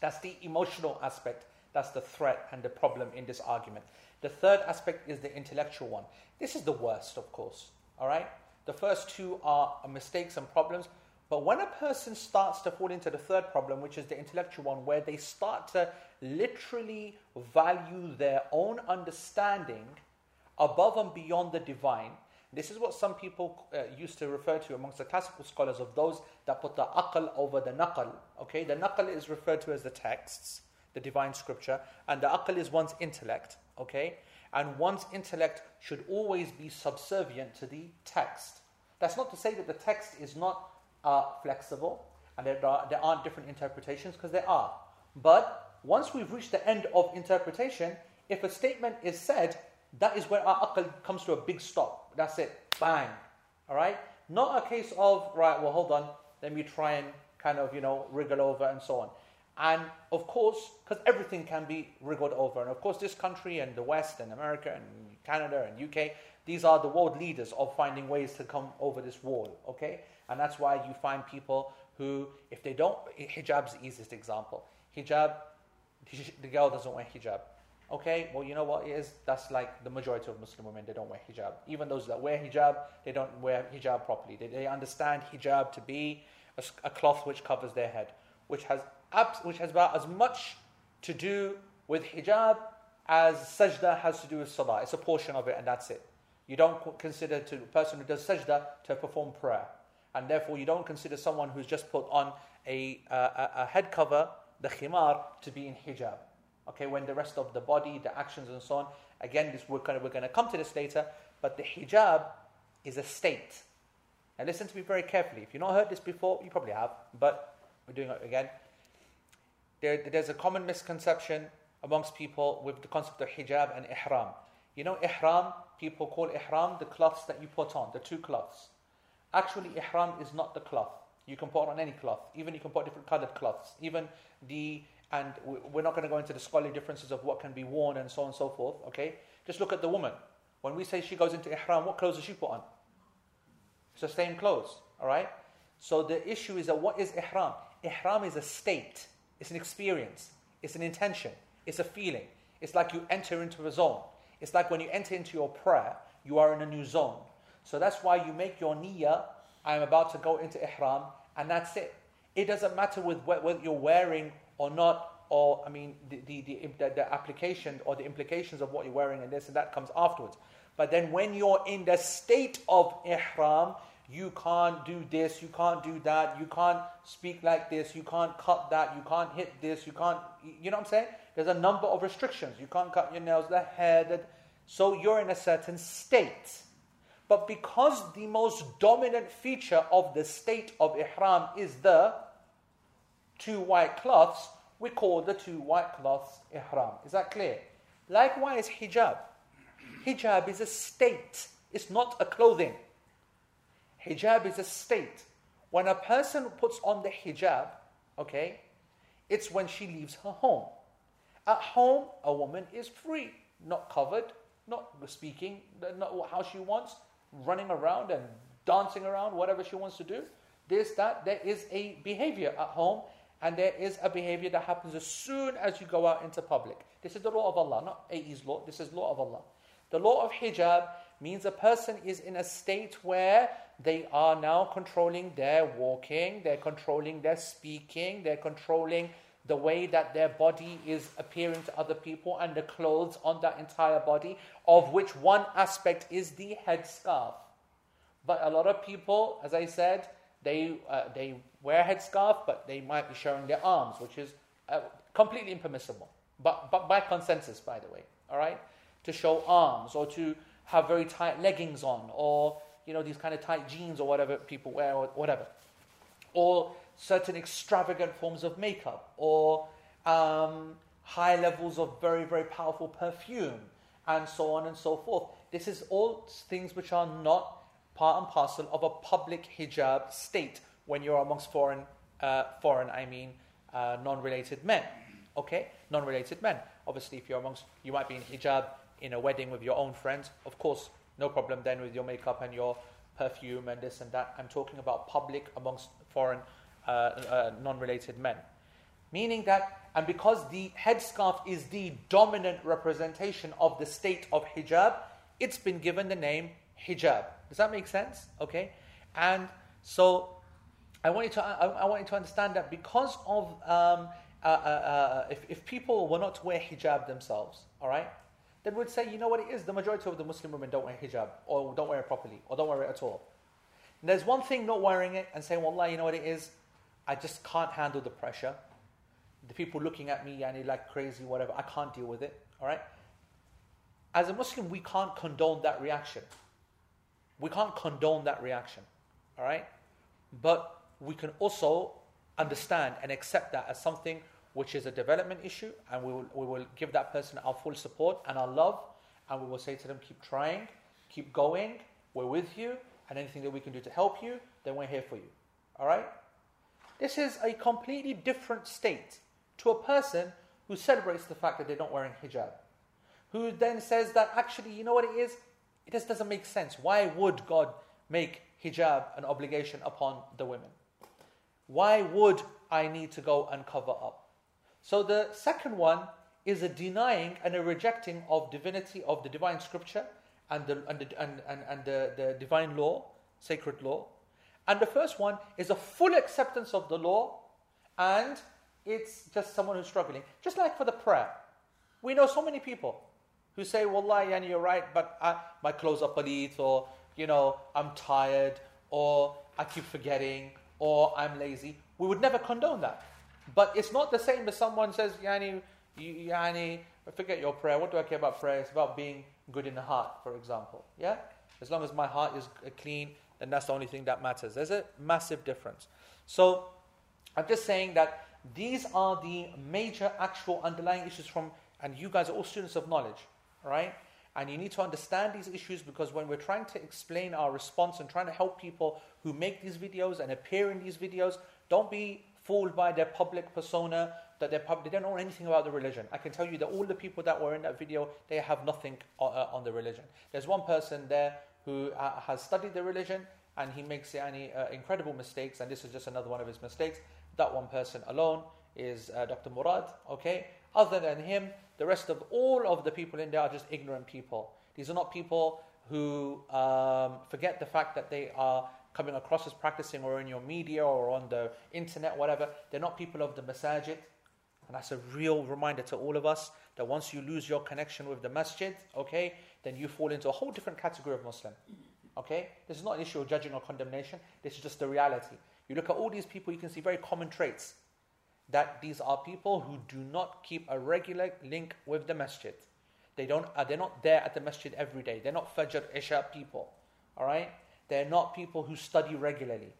A: That's the emotional aspect, that's the threat and the problem in this argument. The third aspect is the intellectual one. This is the worst, of course. All right? The first two are mistakes and problems. But when a person starts to fall into the third problem, which is the intellectual one, where they start to literally value their own understanding above and beyond the divine, this is what some people uh, used to refer to amongst the classical scholars of those that put the aql over the naql. Okay, the naql is referred to as the texts, the divine scripture, and the aql is one's intellect. Okay? And one's intellect should always be subservient to the text. That's not to say that the text is not uh, flexible and there, are, there aren't different interpretations, because there are. But once we've reached the end of interpretation, if a statement is said, that is where our aql comes to a big stop. That's it. Bang. All right? Not a case of, right, well, hold on, let me try and kind of, you know, wriggle over and so on. And of course, because everything can be wriggled over. And of course, this country and the West and America and Canada and UK, these are the world leaders of finding ways to come over this wall, okay? And that's why you find people who, if they don't, hijab's the easiest example. Hijab, the girl doesn't wear hijab. Okay, well, you know what it is? That's like the majority of Muslim women, they don't wear hijab. Even those that wear hijab, they don't wear hijab properly. They, they understand hijab to be a, a cloth which covers their head, which has abs, which has about as much to do with hijab as sajda has to do with salah. It's a portion of it, and that's it. You don't consider to a person who does sajda to perform prayer, and therefore you don't consider someone who's just put on a, uh, a, a head cover, the khimar, to be in hijab. Okay, when the rest of the body, the actions, and so on. Again, this we're going we're going to come to this later. But the hijab is a state. Now listen to me very carefully. If you've not heard this before, you probably have, but we're doing it again. There, there's a common misconception amongst people with the concept of hijab and ihram. You know, ihram, people call ihram the cloths that you put on, the two cloths. Actually, ihram is not the cloth. You can put on any cloth. Even you can put different colored cloths. Even the, and we're not going to go into the scholarly differences of what can be worn and so on and so forth, okay? Just look at the woman. When we say she goes into ihram, what clothes does she put on? It's the same clothes, all right? So the issue is that what is ihram? Ihram is a state, it's an experience, it's an intention, it's a feeling. It's like you enter into a zone. It's like when you enter into your prayer, you are in a new zone. So that's why you make your niyyah, I am about to go into ihram, and that's it. It doesn't matter with whether you're wearing or not, or I mean, the, the, the, the application or the implications of what you're wearing and this and that comes afterwards. But then when you're in the state of ihram, you can't do this, you can't do that, you can't speak like this, you can't cut that, you can't hit this, you can't, you know what I'm saying? There's a number of restrictions. You can't cut your nails, the hair, that, so you're in a certain state. But because the most dominant feature of the state of ihram is the two white cloths, we call the two white cloths ihram. Is that clear? Likewise, hijab. Hijab is a state, it's not a clothing. Hijab is a state. When a person puts on the hijab, okay, it's when she leaves her home. At home, a woman is free, not covered, not speaking, not how she wants, running around and dancing around, whatever she wants to do. This, that, there is a behavior at home, and there is a behavior that happens as soon as you go out into public. This is the law of Allah, not AE's law, this is law of Allah. The law of hijab means a person is in a state where they are now controlling their walking, they're controlling their speaking, they're controlling the way that their body is appearing to other people and the clothes on that entire body, of which one aspect is the headscarf. But a lot of people, as I said, they, uh, they wear headscarf, but they might be showing their arms, which is uh, completely impermissible. But, but by consensus, by the way, all right? To show arms or to have very tight leggings on or, you know, these kind of tight jeans or whatever people wear or whatever. Or certain extravagant forms of makeup or um, high levels of very, very powerful perfume and so on and so forth. This is all things which are not part and parcel of a public hijab state when you're amongst foreign, uh, foreign, I mean, uh, non-related men. Okay, non-related men. Obviously, if you're amongst, you might be in hijab in a wedding with your own friends. Of course, no problem then with your makeup and your perfume and this and that. I'm talking about public amongst foreign uh, uh, non related men. Meaning that, and because the headscarf is the dominant representation of the state of hijab, it's been given the name hijab. Does that make sense? Okay? And so I want you to, I, I want you to understand that because of, um, uh, uh, uh, if, if people were not to wear hijab themselves, all right, then we'd say, you know what it is, the majority of the Muslim women don't wear hijab, or don't wear it properly, or don't wear it at all. And there's one thing not wearing it and saying, Wallah, you know what it is, I just can't handle the pressure. The people looking at me, yani like crazy, whatever. I can't deal with it. All right. As a Muslim, we can't condone that reaction. We can't condone that reaction. All right. But we can also understand and accept that as something which is a development issue, and we will, we will give that person our full support and our love, and we will say to them, keep trying, keep going, we're with you, and anything that we can do to help you, then we're here for you. All right? This is a completely different state to a person who celebrates the fact that they're not wearing hijab. Who then says that actually, you know what it is? It just doesn't make sense. Why would God make hijab an obligation upon the women? Why would I need to go and cover up? So the second one is a denying and a rejecting of divinity of the divine scripture and the, and, the, and, and, and the, the divine law, sacred law. And the first one is a full acceptance of the law, and it's just someone who's struggling. Just like for the prayer. We know so many people who say, Wallahi, yani, you're right, but I, my clothes are palit, or, you know, I'm tired, or I keep forgetting, or I'm lazy. We would never condone that. But it's not the same as someone says, Yani, yani, forget your prayer. What do I care about prayer? It's about being good in the heart, for example. Yeah? As long as my heart is clean, then that's the only thing that matters. There's a massive difference. So I'm just saying that these are the major actual underlying issues from, and you guys are all students of knowledge, right? And you need to understand these issues because when we're trying to explain our response and trying to help people who make these videos and appear in these videos, don't be fooled by their public persona that they're pub- they don't know anything about the religion. I can tell you that all the people that were in that video, they have nothing on, uh, on the religion. There's one person there who uh, has studied the religion and he makes any uh, incredible mistakes, and this is just another one of his mistakes. That one person alone is uh, Dr. Murad, okay? Other than him, the rest of all of the people in there are just ignorant people. These are not people who um, forget the fact that they are coming across as practicing or in your media or on the internet, whatever. They're not people of the masajid. And that's a real reminder to all of us that once you lose your connection with the masjid, okay, then you fall into a whole different category of Muslim. Okay? This is not an issue of judging or condemnation. This is just the reality. You look at all these people, you can see very common traits. That these are people who do not keep a regular link with the masjid. They don't, uh, they're not there at the masjid every day. They're not Fajr Isha people. Alright? They're not people who study regularly.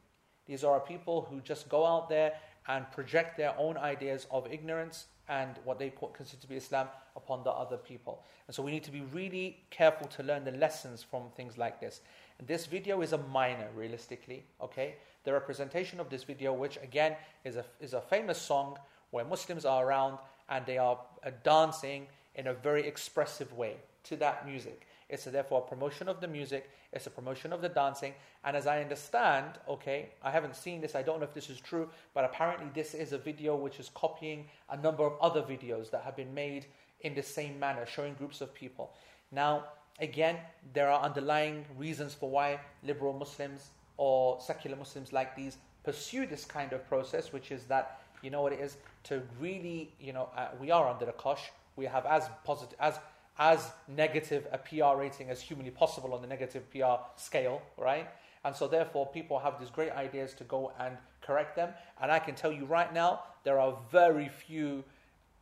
A: These are people who just go out there and project their own ideas of ignorance and what they consider to be Islam upon the other people. And so we need to be really careful to learn the lessons from things like this. This video is a minor, realistically, okay? The representation of this video, which again is a, is a famous song where Muslims are around and they are uh, dancing in a very expressive way to that music. It's a, therefore a promotion of the music, it's a promotion of the dancing. And as I understand, okay, I haven't seen this, I don't know if this is true, but apparently this is a video which is copying a number of other videos that have been made in the same manner, showing groups of people. Now, again, there are underlying reasons for why liberal Muslims or secular Muslims like these pursue this kind of process, which is that, you know what it is, to really, you know, uh, we are under the kosh, we have as positive, as as negative a PR rating as humanly possible on the negative PR scale, right? And so, therefore, people have these great ideas to go and correct them. And I can tell you right now, there are very few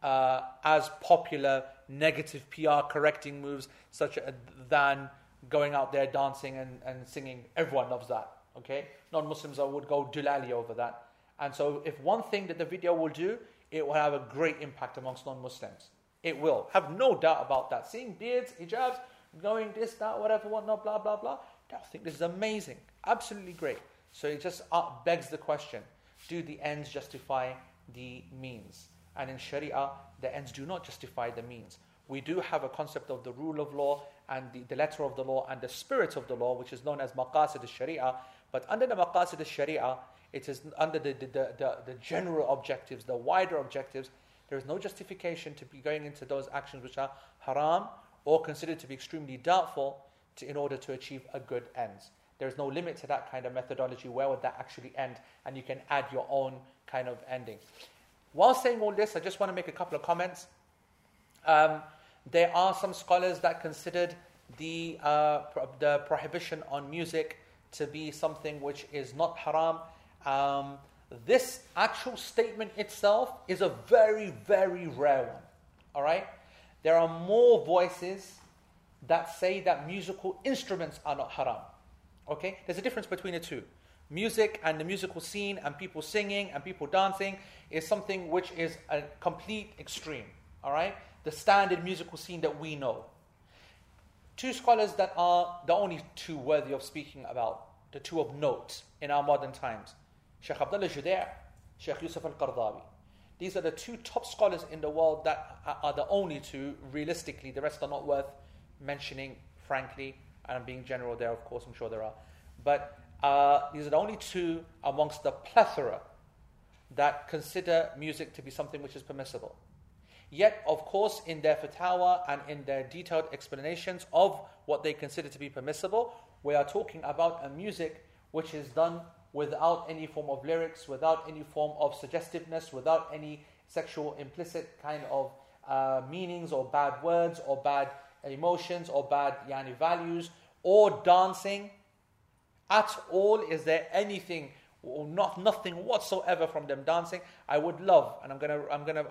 A: uh, as popular negative PR correcting moves such a, than going out there dancing and, and singing. Everyone loves that, okay? Non Muslims would go dulali over that. And so, if one thing that the video will do, it will have a great impact amongst non Muslims. It will. Have no doubt about that. Seeing beards, hijabs, going this, that, whatever, whatnot, blah, blah, blah. I think this is amazing. Absolutely great. So it just uh, begs the question do the ends justify the means? And in Sharia, the ends do not justify the means. We do have a concept of the rule of law and the, the letter of the law and the spirit of the law, which is known as maqasid al-sharia. But under the maqasid al-sharia, it is under the, the, the, the, general objectives, the wider objectives, there is no justification to be going into those actions which are haram or considered to be extremely doubtful to, in order to achieve a good end. There is no limit to that kind of methodology. Where would that actually end? And you can add your own kind of ending. While saying all this, I just want to make a couple of comments. Um, there are some scholars that considered the, uh, pro- the prohibition on music to be something which is not haram. Um, this actual statement itself is a very, very rare one. All right? There are more voices that say that musical instruments are not haram. Okay? There's a difference between the two. Music and the musical scene and people singing and people dancing is something which is a complete extreme. All right? The standard musical scene that we know. Two scholars that are the only two worthy of speaking about, the two of note in our modern times. Sheikh Abdullah Judai, Sheikh Yusuf al Qardawi. These are the two top scholars in the world that are the only two, realistically, the rest are not worth mentioning, frankly, and I'm being general there, of course, I'm sure there are. But uh, these are the only two amongst the plethora that consider music to be something which is permissible. Yet, of course, in their fatwa and in their detailed explanations of what they consider to be permissible, we are talking about a music which is done without any form of lyrics, without any form of suggestiveness, without any sexual implicit kind of uh, meanings or bad words or bad emotions or bad yani, values or dancing at all. Is there anything? Or not nothing whatsoever from them dancing. I would love, and I'm gonna I'm gonna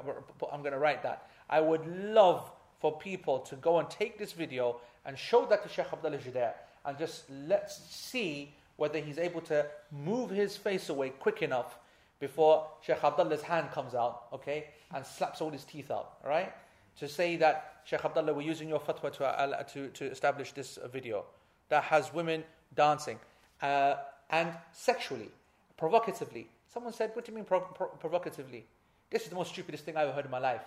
A: I'm gonna write that. I would love for people to go and take this video and show that to Sheikh Abdullah Judai and just let's see whether he's able to move his face away quick enough before Sheikh Abdullah's hand comes out, okay, and slaps all his teeth out, right? To say that, Sheikh Abdullah, we're using your fatwa to, uh, to, to establish this video that has women dancing uh, and sexually, provocatively. Someone said, What do you mean pro- pro- provocatively? This is the most stupidest thing I've ever heard in my life.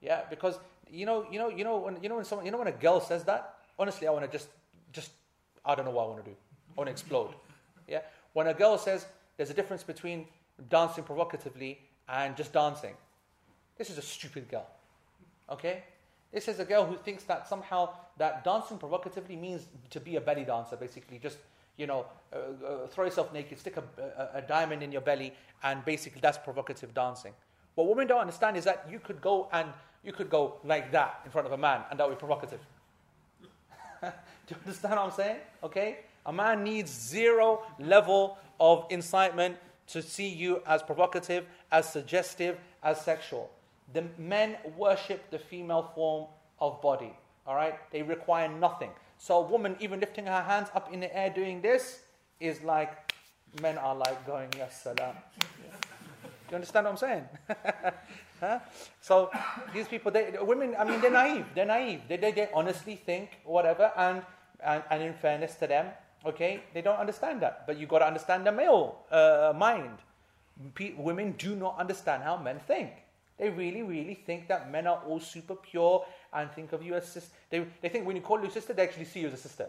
A: Yeah, because you know, you know, you know, when you know when someone, you know, when a girl says that, honestly, I want to just, just, I don't know what I want to do. I want to explode. Yeah, when a girl says there's a difference between dancing provocatively and just dancing, this is a stupid girl. Okay, this is a girl who thinks that somehow that dancing provocatively means to be a belly dancer, basically just you know, uh, uh, throw yourself naked, stick a, a, a, diamond in your belly, and basically that's provocative dancing. What women don't understand is that you could go and you could go like that in front of a man, and that would be provocative. Do you understand what I'm saying? Okay? A man needs zero level of incitement to see you as provocative, as suggestive, as sexual. The men worship the female form of body. All right? They require nothing. So a woman even lifting her hands up in the air doing this is like men are like going, Yes salam. Do you understand what I'm saying? huh? So these people, they, women, I mean, they're naive. They're naive. They, they, they honestly think whatever, and, and, and in fairness to them, okay, they don't understand that. But you've got to understand the male uh, mind. Women do not understand how men think. They really, really think that men are all super pure and think of you as sister. They, they think when you call you sister, they actually see you as a sister.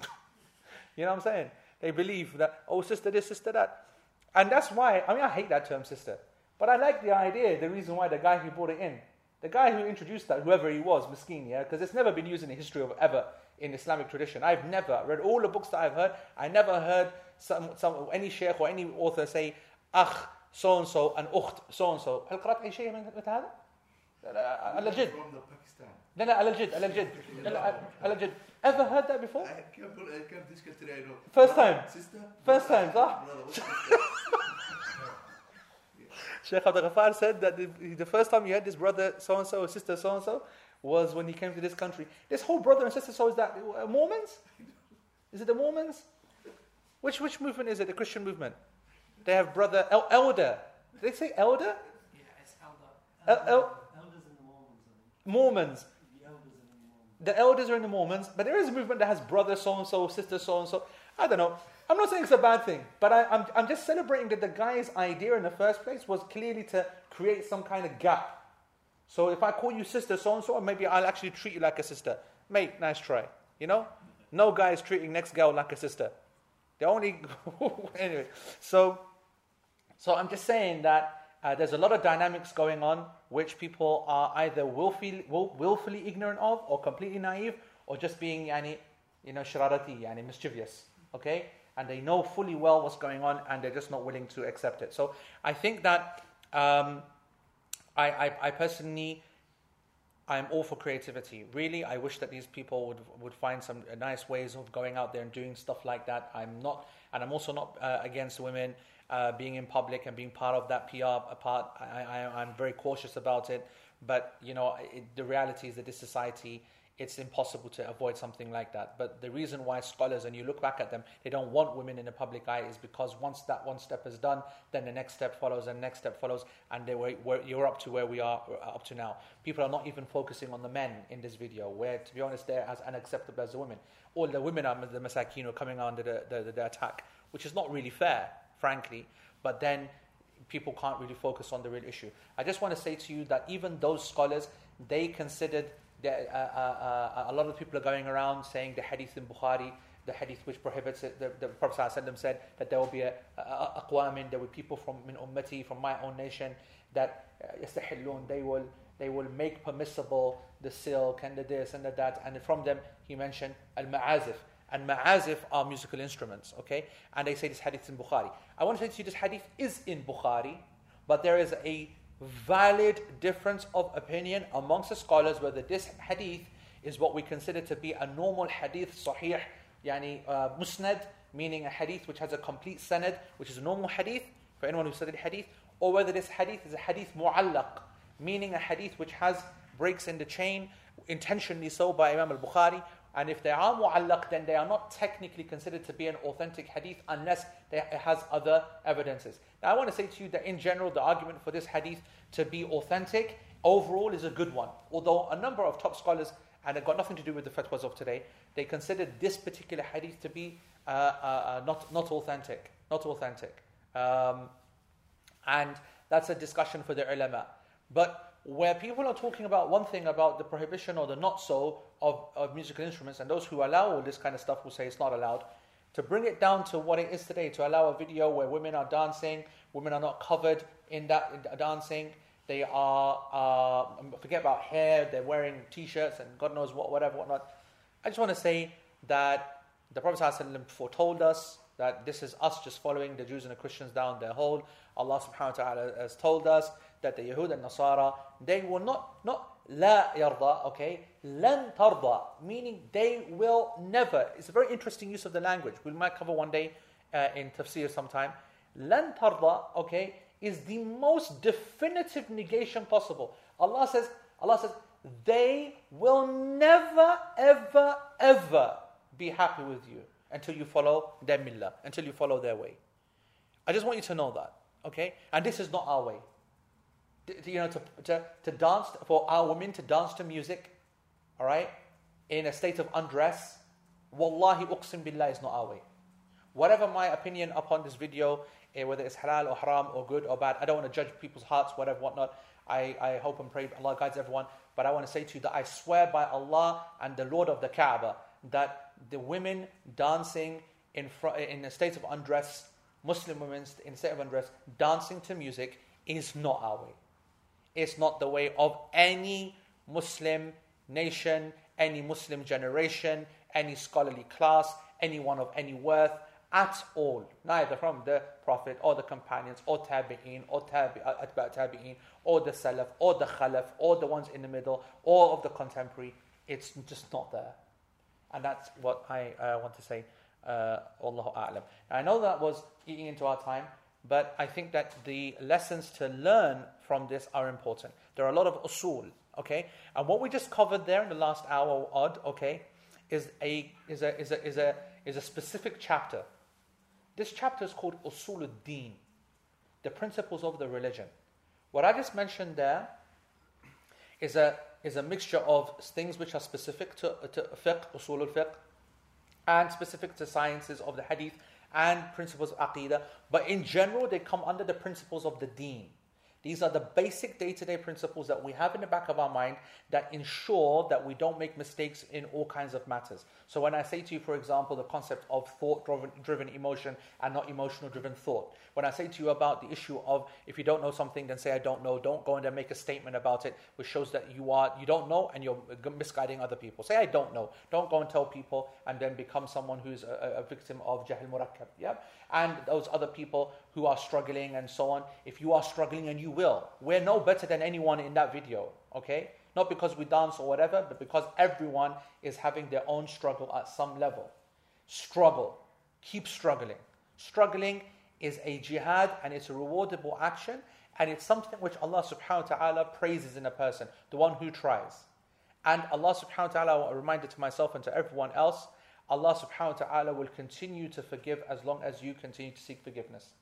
A: you know what I'm saying? They believe that, oh, sister this, sister that. And that's why, I mean, I hate that term sister. But I like the idea, the reason why the guy who brought it in, the guy who introduced that, whoever he was, Miskin, yeah, because it's never been used in the history of ever in Islamic tradition. I've never read all the books that I've heard. I never heard some, some any sheikh or any author say, "Akh so and so" and ukht so and so." هل قرأت أي من هذا؟ مثل هذا؟ على الجد لا لا على الجد على الجد لا على الجد ever heard that before؟ first time first time صح؟ Sheikh Abdul Ghaffar said that the, the first time he had this brother so and so, sister so and so, was when he came to this country. This whole brother and sister so is that Mormons? Is it the Mormons? Which which movement is it? The Christian movement? They have brother, el- elder. Did they say elder?
C: Yeah, it's elder.
A: El-
C: Mormons. The elders
A: are in the Mormons, but there is a movement that has brother so and so, sister so and so. I don't know. I'm not saying it's a bad thing, but I, I'm, I'm just celebrating that the guy's idea in the first place was clearly to create some kind of gap. So if I call you sister so and so, maybe I'll actually treat you like a sister. Mate, nice try. You know? No guy is treating next girl like a sister. The only. anyway, so so I'm just saying that uh, there's a lot of dynamics going on which people are either willfully, will, willfully ignorant of or completely naive or just being yani, you know, shararati, yani mischievous. Okay? And they know fully well what's going on and they're just not willing to accept it. So I think that um, I, I, I personally I'm all for creativity. Really, I wish that these people would would find some uh, nice ways of going out there and doing stuff like that. I'm not, and I'm also not uh, against women uh, being in public and being part of that PR part. I, I, I'm very cautious about it. But you know, it, the reality is that this society, it's impossible to avoid something like that. But the reason why scholars, and you look back at them, they don't want women in the public eye is because once that one step is done, then the next step follows, and next step follows, and they were, were, you're up to where we are uh, up to now. People are not even focusing on the men in this video, where, to be honest, they're as unacceptable as the women. All the women are the masakino coming under the, the, the, the attack, which is not really fair frankly, but then people can't really focus on the real issue. I just want to say to you that even those scholars, they considered that uh, uh, uh, a lot of people are going around saying the hadith in Bukhari, the hadith which prohibits it, the, the Prophet ﷺ said that there will be a, a, aqwamin, there will be people from min ummati, from my own nation, that yastahillun, they will they will make permissible the silk and the this and the that, and from them he mentioned al-ma'azif, and ma'azif are musical instruments, okay? And they say this hadith in Bukhari. I want to say to you this hadith is in Bukhari, but there is a valid difference of opinion amongst the scholars whether this hadith is what we consider to be a normal hadith sahih, yani uh, musnad, meaning a hadith which has a complete sanad, which is a normal hadith for anyone who studied hadith, or whether this hadith is a hadith mu'allaq, meaning a hadith which has breaks in the chain, intentionally so by Imam al-Bukhari, And if they are mu'allaq, then they are not technically considered to be an authentic hadith unless they, it has other evidences. Now, I want to say to you that in general, the argument for this hadith to be authentic overall is a good one. Although a number of top scholars, and it got nothing to do with the fatwas of today, they considered this particular hadith to be uh, uh, uh, not, not authentic. Not authentic. Um, and that's a discussion for the ulama. But where people are talking about one thing about the prohibition or the not so of, of musical instruments, and those who allow all this kind of stuff will say it's not allowed, to bring it down to what it is today, to allow a video where women are dancing, women are not covered in that in dancing, they are, uh, forget about hair, they're wearing t shirts and God knows what, whatever, whatnot. I just want to say that the Prophet ﷺ foretold us that this is us just following the Jews and the Christians down their hole. Allah subhanahu wa ta'ala has told us that the Yahud and Nasara, they will not, not la yarda, okay, lan tarda, meaning they will never. It's a very interesting use of the language. We might cover one day uh, in tafsir sometime. Lan tarda, okay, is the most definitive negation possible. Allah says, Allah says, they will never, ever, ever be happy with you until you follow their millah, until you follow their way. I just want you to know that, okay? And this is not our way you know, to, to, to dance, for our women to dance to music, all right, in a state of undress, wallahi uqsim billah is not our way. Whatever my opinion upon this video, eh, whether it's halal or haram or good or bad, I don't want to judge people's hearts, whatever, whatnot. I, I hope and pray Allah guides everyone. But I want to say to you that I swear by Allah and the Lord of the Kaaba that the women dancing in, fr- in a state of undress, Muslim women in a state of undress, dancing to music is not our way. It's not the way of any Muslim nation, any Muslim generation, any scholarly class, anyone of any worth at all. Neither from the Prophet or the companions or Tabi'een or tabi, uh, Tabi'een or the Salaf or the Khalaf or the ones in the middle or of the contemporary. It's just not there. And that's what I uh, want to say. Uh, Allahu A'lam. I know that was eating into our time. But I think that the lessons to learn from this are important. There are a lot of usul, okay? And what we just covered there in the last hour or odd, okay, is a, is a, is a, is a, is a specific chapter. This chapter is called Usul al-Din, the principles of the religion. What I just mentioned there is a, is a mixture of things which are specific to, to fiqh, usul al-fiqh, and specific to sciences of the hadith and principles of aqidah, but in general, they come under the principles of the deen. These are the basic day to day principles that we have in the back of our mind that ensure that we don't make mistakes in all kinds of matters. So, when I say to you, for example, the concept of thought driven emotion and not emotional driven thought, when I say to you about the issue of if you don't know something, then say I don't know, don't go and then make a statement about it, which shows that you are you don't know and you're misguiding other people. Say I don't know. Don't go and tell people and then become someone who's a, a victim of jahil murakkab. Yeah? And those other people who are struggling and so on. If you are struggling and you will, we're no better than anyone in that video, okay? Not because we dance or whatever, but because everyone is having their own struggle at some level. Struggle. Keep struggling. Struggling is a jihad and it's a rewardable action and it's something which Allah subhanahu wa ta'ala praises in a person, the one who tries. And Allah subhanahu wa ta'ala, a reminder to myself and to everyone else, Allah subhanahu wa ta'ala will continue to forgive as long as you continue to seek forgiveness.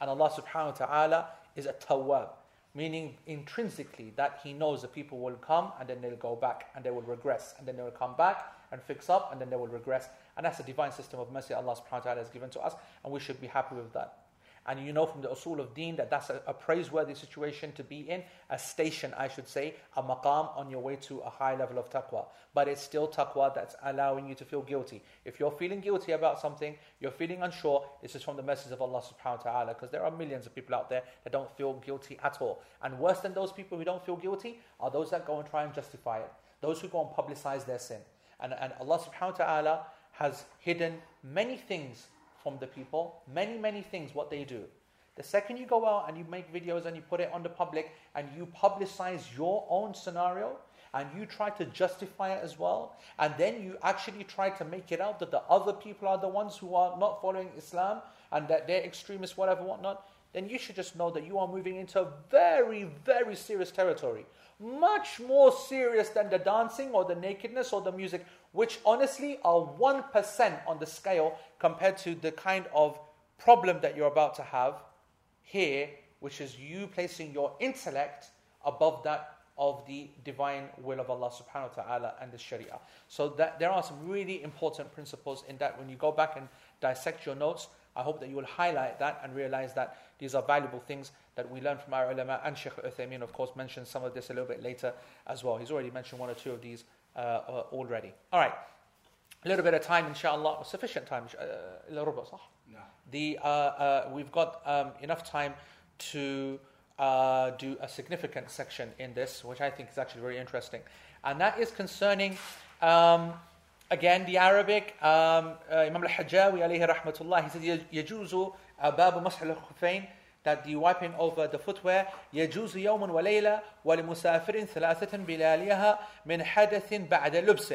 A: And Allah subhanahu wa ta'ala is a tawwab, meaning intrinsically that He knows the people will come and then they'll go back and they will regress and then they will come back and fix up and then they will regress. And that's the divine system of mercy Allah subhanahu wa ta'ala has given to us and we should be happy with that. And you know from the usul of deen that that's a, a, praiseworthy situation to be in, a station, I should say, a maqam on your way to a high level of taqwa. But it's still taqwa that's allowing you to feel guilty. If you're feeling guilty about something, you're feeling unsure, this is from the message of Allah subhanahu wa ta'ala. Because there are millions of people out there that don't feel guilty at all. And worse than those people who don't feel guilty are those that go and try and justify it. Those who go and publicize their sin. And, and Allah subhanahu wa ta'ala has hidden many things from the people, many, many things, what they do. The second you go out and you make videos and you put it on the public and you publicize your own scenario and you try to justify it as well, and then you actually try to make it out that the other people are the ones who are not following Islam and that they're extremists, whatever, whatnot, then you should just know that you are moving into very, very serious territory. Much more serious than the dancing or the nakedness or the music. Which honestly are 1% on the scale compared to the kind of problem that you're about to have here, which is you placing your intellect above that of the divine will of Allah subhanahu wa ta'ala and the Sharia. So that there are some really important principles in that when you go back and dissect your notes, I hope that you will highlight that and realize that these are valuable things that we learn from our ulama and Sheikh Uthaymeen of course mentioned some of this a little bit later as well. He's already mentioned one or two of these uh, uh, already. All right. A little bit of time inshallah, sufficient time. Uh,
B: نعم
A: the, uh, uh, we've got um, enough time to uh, do a significant section in this, which I think is actually very interesting. And that is concerning, um, again, the Arabic. Um, uh, Imam al-Hajjawi alayhi rahmatullah, he said, يجوز باب مسح الخفين that the wiping over the footwear يجوز يوم وليلة ولمسافر ثلاثة بلاليها من حدث بعد لبس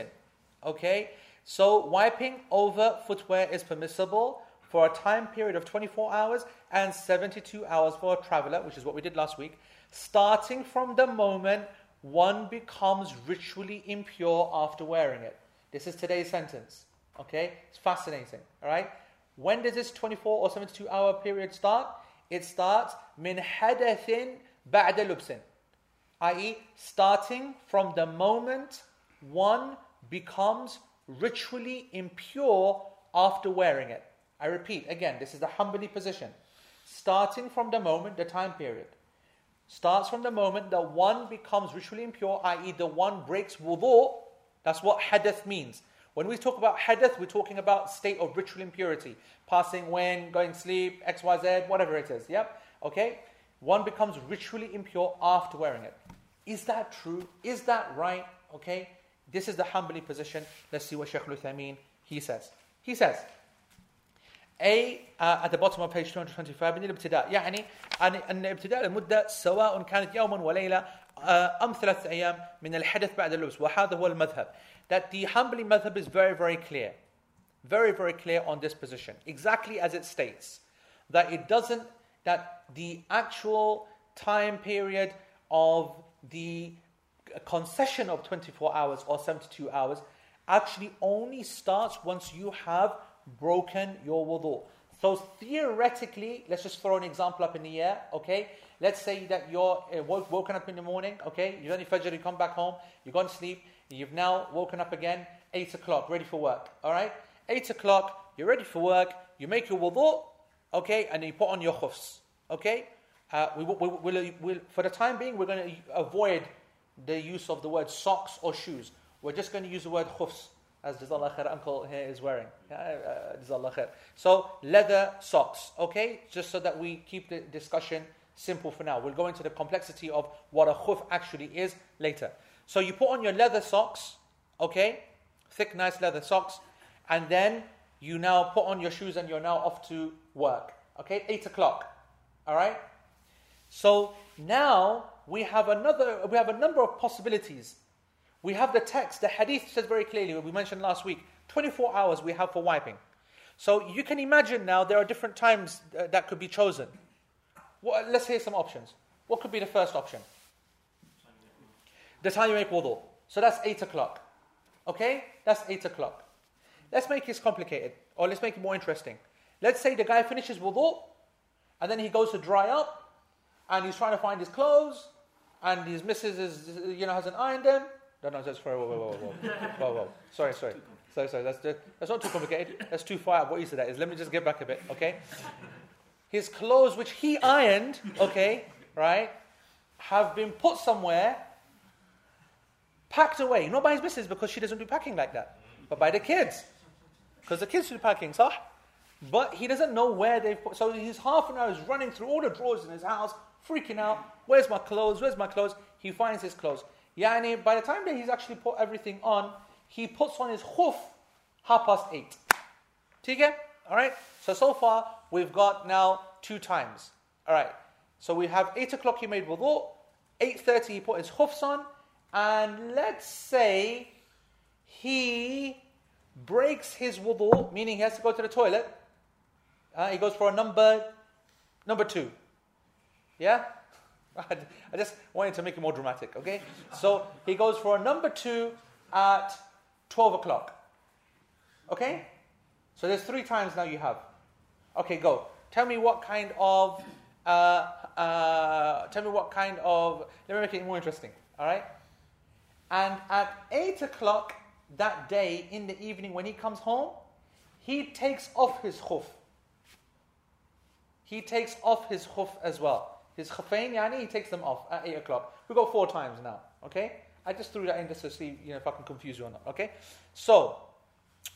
A: Okay, so wiping over footwear is permissible for a time period of 24 hours and 72 hours for a traveler, which is what we did last week, starting from the moment one becomes ritually impure after wearing it. This is today's sentence. Okay? It's fascinating. All right? When does this 24 or 72 hour period start? It starts min hadathin ba'da lubsin, i.e., starting from the moment one becomes ritually impure after wearing it. I repeat again, this is the Hanbali position. Starting from the moment, the time period, starts from the moment that one becomes ritually impure, i.e., the one breaks wudu. That's what hadath means. When we talk about hadath, we're talking about state of ritual impurity, passing when, going sleep, X, Y, Z, whatever it is. Yep. Okay. One becomes ritually impure after wearing it. Is that true? Is that right? Okay. This is the Hanbali position. Let's see what Sheikh al-Uthaymeen he says. He says. "A uh, at the bottom of page 225 من الابتداء يعني أن ابتداء المدة سواء كانت يوما وليلة uh, أم ثلاثة أيام من الحدث بعد اللبس وهذا هو المذهب that the Hanbali madhab is very very clear very very clear on this position exactly as it states that it doesn't that the actual time period of the concession of 24 hours or 72 hours actually only starts once you have broken your wudu. So theoretically, let's just throw an example up in the air, okay? Let's say that you're uh, woke, woken up in the morning, okay? You've done your fajr, you come back home, you've gone to sleep, you've now woken up again, 8 o'clock, ready for work, all right? 8 o'clock, you're ready for work, you make your wudu, okay? And then you put on your khufs, okay? Uh, we, we, we'll, we'll, for the time being, we're going to avoid the use of the word socks or shoes. We're just going to use the word khufs as Jazallah khair uncle here is wearing. Uh, Jazallah khair. So leather socks, okay? Just so that we keep the discussion simple for now. We'll go into the complexity of what a khuf actually is later. So you put on your leather socks, okay? Thick, nice leather socks, and then you now put on your shoes and you're now off to work. Okay, eight o'clock. All right. So now we have another. We have a number of possibilities we have the text, the hadith says very clearly, we mentioned last week, 24 hours we have for wiping. So you can imagine now there are different times uh, that could be chosen. What, let's hear some options. What could be the first option? The time you make wudu. So that's 8 o'clock. Okay? That's 8 o'clock. Let's make it complicated, or let's make it more interesting. Let's say the guy finishes wudu, and then he goes to dry up, and he's trying to find his clothes, and his missus is, you know, hasn't ironed them, no, no, that's whoa, whoa, whoa, whoa, whoa, whoa. Sorry, sorry. Sorry, sorry. That's, that's not too complicated. That's too far. What you said that is. Let me just get back a bit, okay? His clothes, which he ironed, okay, right, have been put somewhere, packed away. Not by his missus because she doesn't do packing like that, but by the kids. Because the kids do packing, sah? But he doesn't know where they've put. So he's half an hour is running through all the drawers in his house, freaking out. Where's my clothes? Where's my clothes? He finds his clothes. Yani, by the time that he's actually put everything on, he puts on his khuf half past eight. Okay? Alright? So, so far, we've got now two times. Alright. So we have 8 o'clock he made wudu, 8.30 he put his khufs on, and let's say he breaks his wudu, meaning he has to go to the toilet. Uh, he goes for a number, number two. Yeah? I just wanted to make it more dramatic, okay? So he goes for a number two at 12 o'clock. Okay? So there's three times now you have. Okay, go. Tell me what kind of. Uh, uh, tell me what kind of. Let me make it more interesting. All right? And at 8 o'clock that day in the evening when he comes home, he takes off his khuf. He takes off his khuf as well. His khufain, yani, he takes them off at 8 o'clock. We've got four times now. Okay? I just threw that in just to see you know, if I can confuse you or not. Okay? So,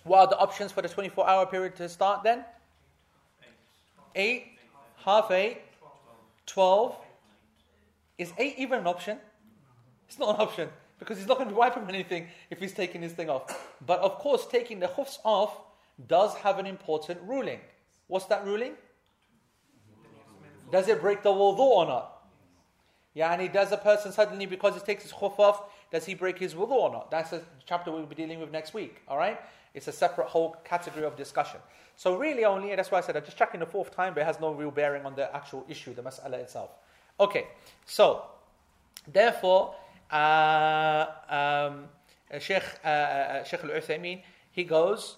A: what are the options for the 24 hour period to start then? 8, half 8, 12. Is 8 even an option? It's not an option because he's not going to be wiping anything if he's taking his thing off. But of course, taking the khufs off does have an important ruling. What's that ruling? Does it break the wudu or not? Yeah, Yani, does a person suddenly, because he takes his khuf off, does he break his wudu or not? That's a chapter we'll be dealing with next week, alright? It's a separate whole category of discussion. So really only, that's why I said I'm just checking the fourth time, but it has no real bearing on the actual issue, the mas'ala itself. Okay, so, therefore, uh, um, Sheikh, uh, uh, Sheikh Al-Uthaymeen, he goes,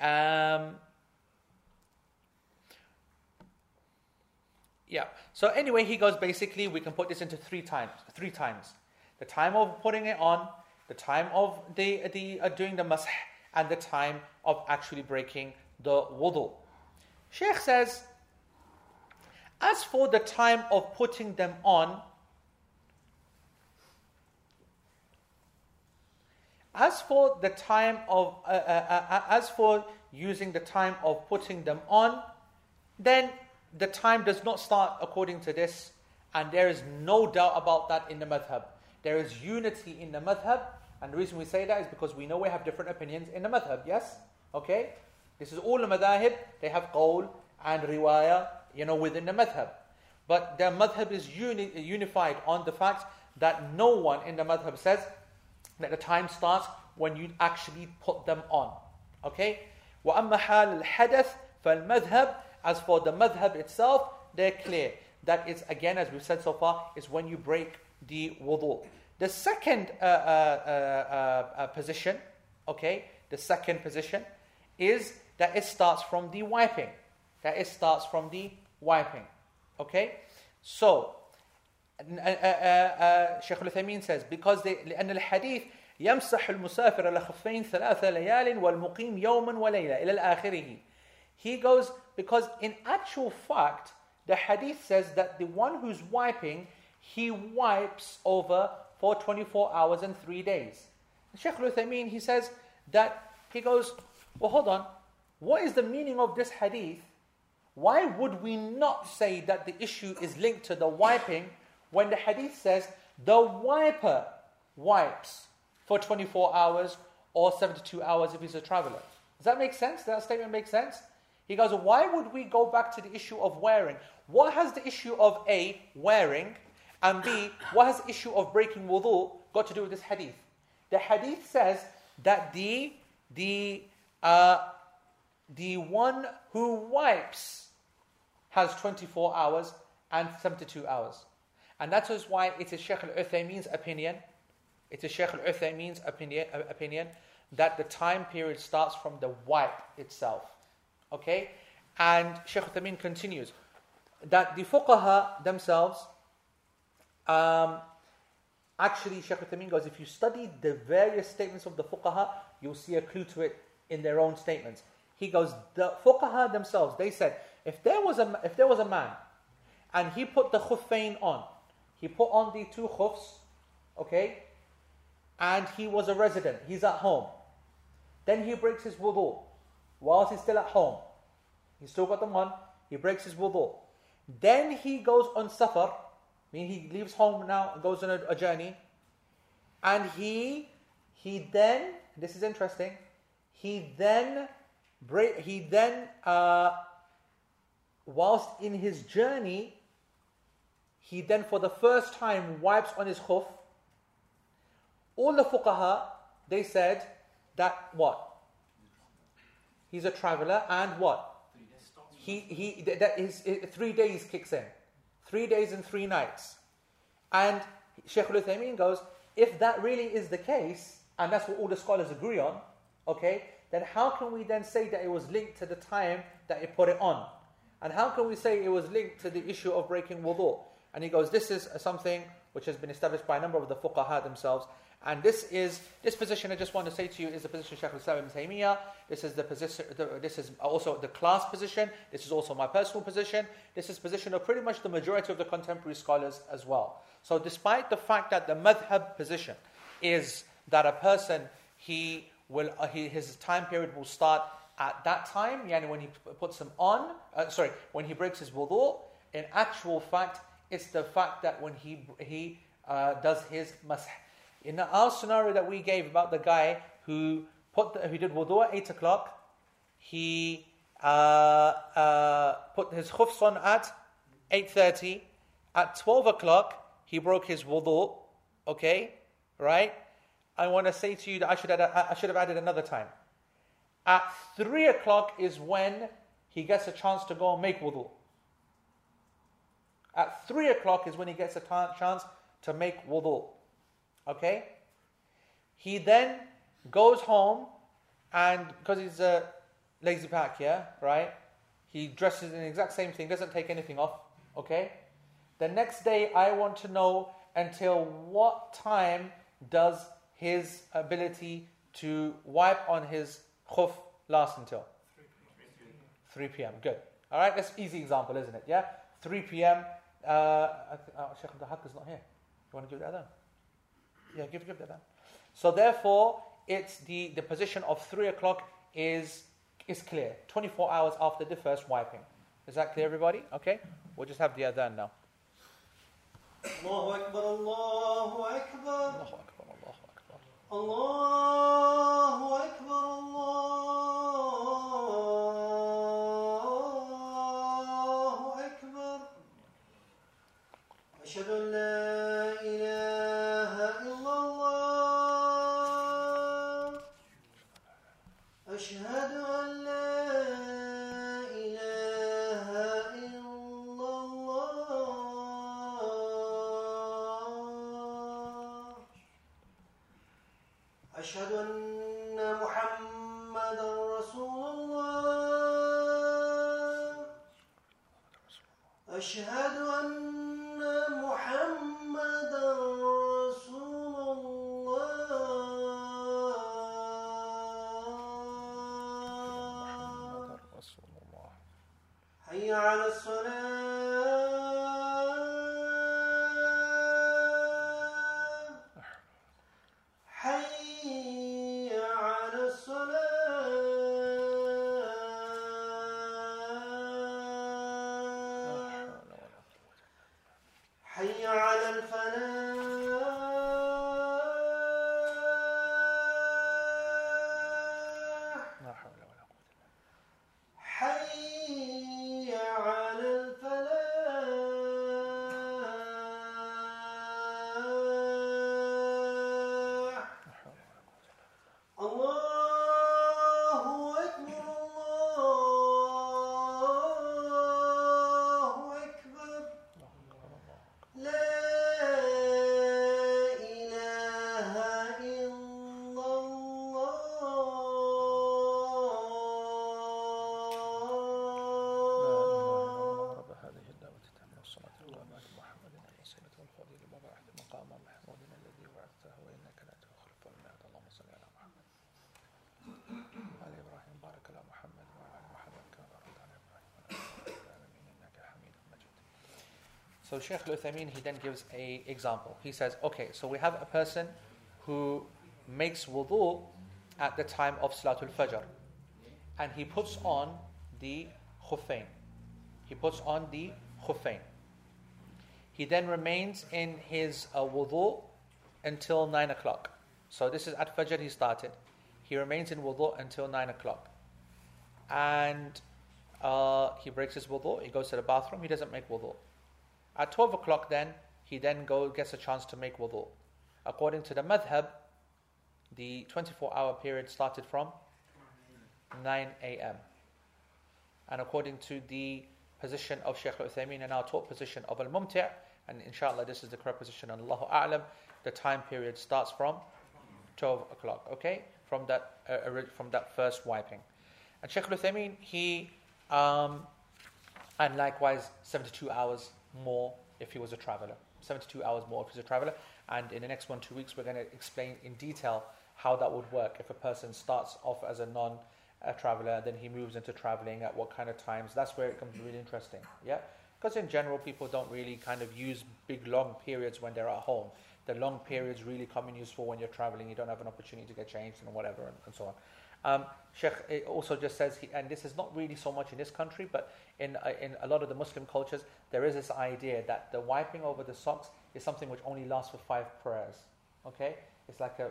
A: um, yeah. So anyway, he goes basically, we can put this into three times. Three times. The time of putting it on, the time of the, the uh, doing the masah, and the time of actually breaking the wudu. Sheikh says, as for the time of putting them on, as for the time of, uh, uh, uh, as for using the time of putting them on, then the time does not start according to this, and there is no doubt about that in the madhab. There is unity in the madhab, and the reason we say that is because we know we have different opinions in the madhab, yes? Okay? This is all the madhab, they have qawl and riwayah, you know, within the madhab. But their madhab is uni- unified on the fact that no one in the madhab says that the time starts when you actually put them on. Okay? وَأَمَّا حَالِ الْحَدَثِ فَالْمَذْهَبِ As for the madhab itself, they're clear. That is, again, as we've said so far, is when you break the wudu. The second uh, uh, uh, uh, position, okay, the second position is that it starts from the wiping. That it starts from the wiping. Okay? So, uh, uh, uh, Shaykh al says, because they, لأن الحديث يمسح المسافر الخفين ثلاث ليال والمقيم يوما وليلة إلى آخره. He goes, because in actual fact, the hadith says that the one who's wiping, he wipes over for 24 hours and 3 days. Shaykh al-Uthaymeen, he says that, he goes, well hold on, what is the meaning of this hadith? Why would we not say that the issue is linked to the wiping when the hadith says the wiper wipes for 24 hours or 72 hours if he's a traveler. Does that make sense? Does that statement make sense? He goes, why would we go back to the issue of wearing? What has the issue of A, wearing, and B, what has the issue of breaking wudu got to do with this hadith? The hadith says that the, the, uh, the one who wipes has 24 hours and 72 hours. And that is why it is Sheikh al-Uthaymeen's opinion, it is Sheikh al-Uthaymeen's opinion, uh, opinion that the time period starts from the wipe itself. Okay? And Sheikh al-Uthaymeen continues that the fuqaha themselves, um, actually Sheikh al-Uthaymeen goes, if you study the various statements of the fuqaha, you'll see a clue to it in their own statements. He goes, the fuqaha themselves, they said, if there was a, if there was a man and he put the khuffain on, he put on the two khufs, okay? And he was a resident, he's at home. Then he breaks his wudu whilst he's still at home. He's still got them on, he breaks his wudu. Then he goes on safar, I mean he leaves home now and goes on a, a journey. And he he then this is interesting, he then break he then uh, whilst in his journey he then for the first time wipes on his khuf. All the fuqaha, they said that what? He's a traveler and what? He, he, that his, three days kicks in. Three days and three nights. And Sheikh al goes, if that really is the case, and that's what all the scholars agree on, okay, then how can we then say that it was linked to the time that he put it on? And how can we say it was linked to the issue of breaking wudu? And he goes, this is something which has been established by a number of the fuqaha themselves. And this is this position I just want to say to you is the position of Shaykh al-Islam ibn Taymiyyah. This is the position. The, this is also the class position. This is also my personal position. This is position of pretty much the majority of the contemporary scholars as well. So, despite the fact that the madhab position is that a person he will uh, he, his time period will start at that time, yani when he puts them on. Uh, sorry, when he breaks his wudu. In actual fact, it's the fact that when he he uh, does his masah. In our scenario that we gave about the guy who put the, who did wudu at eight o'clock, he uh, uh, put his khufs on at eight thirty. At twelve o'clock, he broke his wudu. Okay, right? I want to say to you that I should add, I should have added another time. At three o'clock is when he gets a chance to go and make wudu. At three o'clock is when he gets a chance to make wudu. Okay? He then goes home and because he's a lazy pack, yeah, right? He dresses in the exact same thing, doesn't take anything off. Okay? The next day, I want to know until what time does his ability to wipe on his khuf last until? 3 p.m. Good. All right, that's easy example, isn't it? Yeah? 3 p.m. Uh, uh, Sheikh Abdul Haq is not here. You want to do that down? Yeah, give, give that. So therefore, it's the, the position of 3 o'clock is, is clear, 24 hours after the first wiping. Is that clear, everybody? Okay, we'll just have the adhan now. Allahu Akbar, Allahu Akbar. Allahu Akbar, Allahu Akbar. Allahu Akbar, Allahu Akbar. So Sheikh Al-Uthaymeen, he then gives a example. He says, okay, so we have a person who makes wudu at the time of Salatul Fajr and he puts on the khuffain. He puts on the khuffain. He then remains in his uh, wudu until 9 o'clock. So this is at Fajr he started. He remains in wudu until 9 o'clock. And uh, he breaks his wudu, he goes to the bathroom, he doesn't make wudu. At 12 o'clock then, he then go, gets a chance to make wudu. According to the madhab, the 24 hour period started from 9 a.m. And according to the position of Shaykh al-Uthaymeen and our taught position of al-Mumti' and inshallah this is the correct position and Allahu A'lam, the time period starts from 12 o'clock, okay? From that, uh, from that first wiping. And Sheikh Al-Uthaymeen, he, um, and likewise 72 hours more if he was a traveler. 72 hours more if he's a traveler. And in the next one, two weeks, we're going to explain in detail how that would work if a person starts off as a non uh, traveler, then he moves into traveling at what kind of times. That's where it becomes really interesting. Yeah? Because in general, people don't really kind of use big long periods when they're at home. The long periods really come in useful when you're traveling. You don't have an opportunity to get changed and whatever and, and so on. Um, Sheikh also just says, he, and this is not really so much in this country, but in, uh, in a lot of the Muslim cultures, there is this idea that the wiping over the socks is something which only lasts for five prayers. Okay? It's like a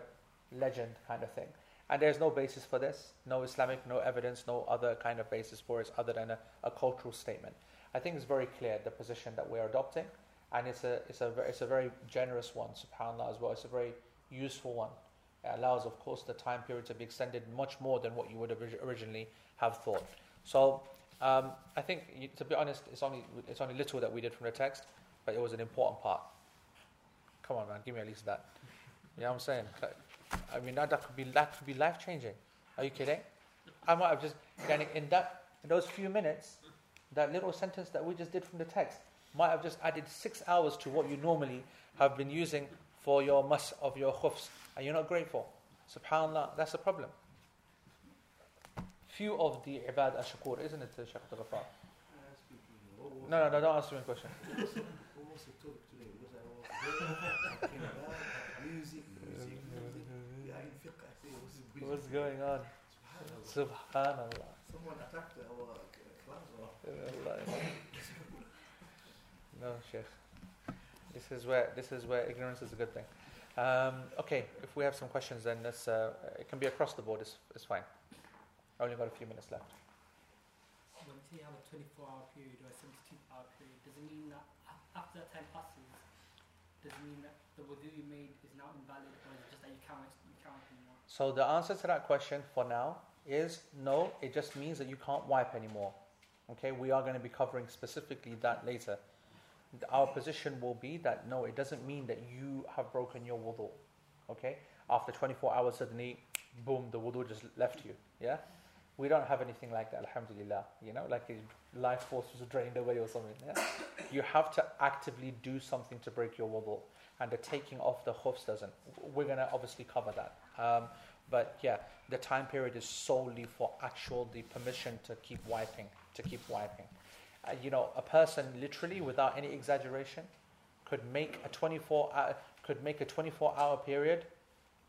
A: legend kind of thing. And there's no basis for this, no Islamic, no evidence, no other kind of basis for it other than a, a cultural statement. I think it's very clear the position that we're adopting, and it's a, it's, a, it's a very generous one, subhanAllah, as well. It's a very useful one. Allows, of course, the time period to be extended much more than what you would orig- originally have thought. So, um, I think, you- to be honest, it's only, it's only little that we did from the text, but it was an important part. Come on, man, give me at least that. You know what I'm saying? I mean, that, that could be that could be life changing. Are you kidding? I might have just in that in those few minutes, that little sentence that we just did from the text might have just added six hours to what you normally have been using for your mas of your khufs, and you're not grateful. Subhanallah, that's the problem. Few of the ibad are shakur, isn't it, Shaykh Abdul Ghaffar? No, no, no, don't ask me a question.
B: What was talk today? Was I talking about music, music, music? Yeah, in fiqh, I say, what's?
A: What's going on?
B: Subhanallah.
A: Subhanallah.
B: Someone attacked our class. Or
A: No, Sheikh. This is where this is where ignorance is a good thing. Um, okay, if we have some questions, then let's, uh, it can be across the board. It's, it's fine. I only got a few minutes left.
D: When you say you have a 24 hour period or a 72 hour period, does it mean that after that time passes, does it mean that the wudu you made is now invalid or is it just that you can't, you can't anymore?
A: So the answer to that question for now is no. It just means that you can't wipe anymore. Okay, we are going to be covering specifically that later. Our position will be that no, it doesn't mean that you have broken your wudu. Okay, after 24 hours suddenly, boom, the wudu just left you. Yeah, we don't have anything like that. Alhamdulillah. You know, like life force was drained away or something. Yeah, you have to actively do something to break your wudu, and the taking off the khufs doesn't. We're going to obviously cover that. Um, but yeah, the time period is solely for actual the permission to keep wiping, to keep wiping. Uh, you know, a person literally, without any exaggeration, could make a 24 hour, could make a 24 hour period,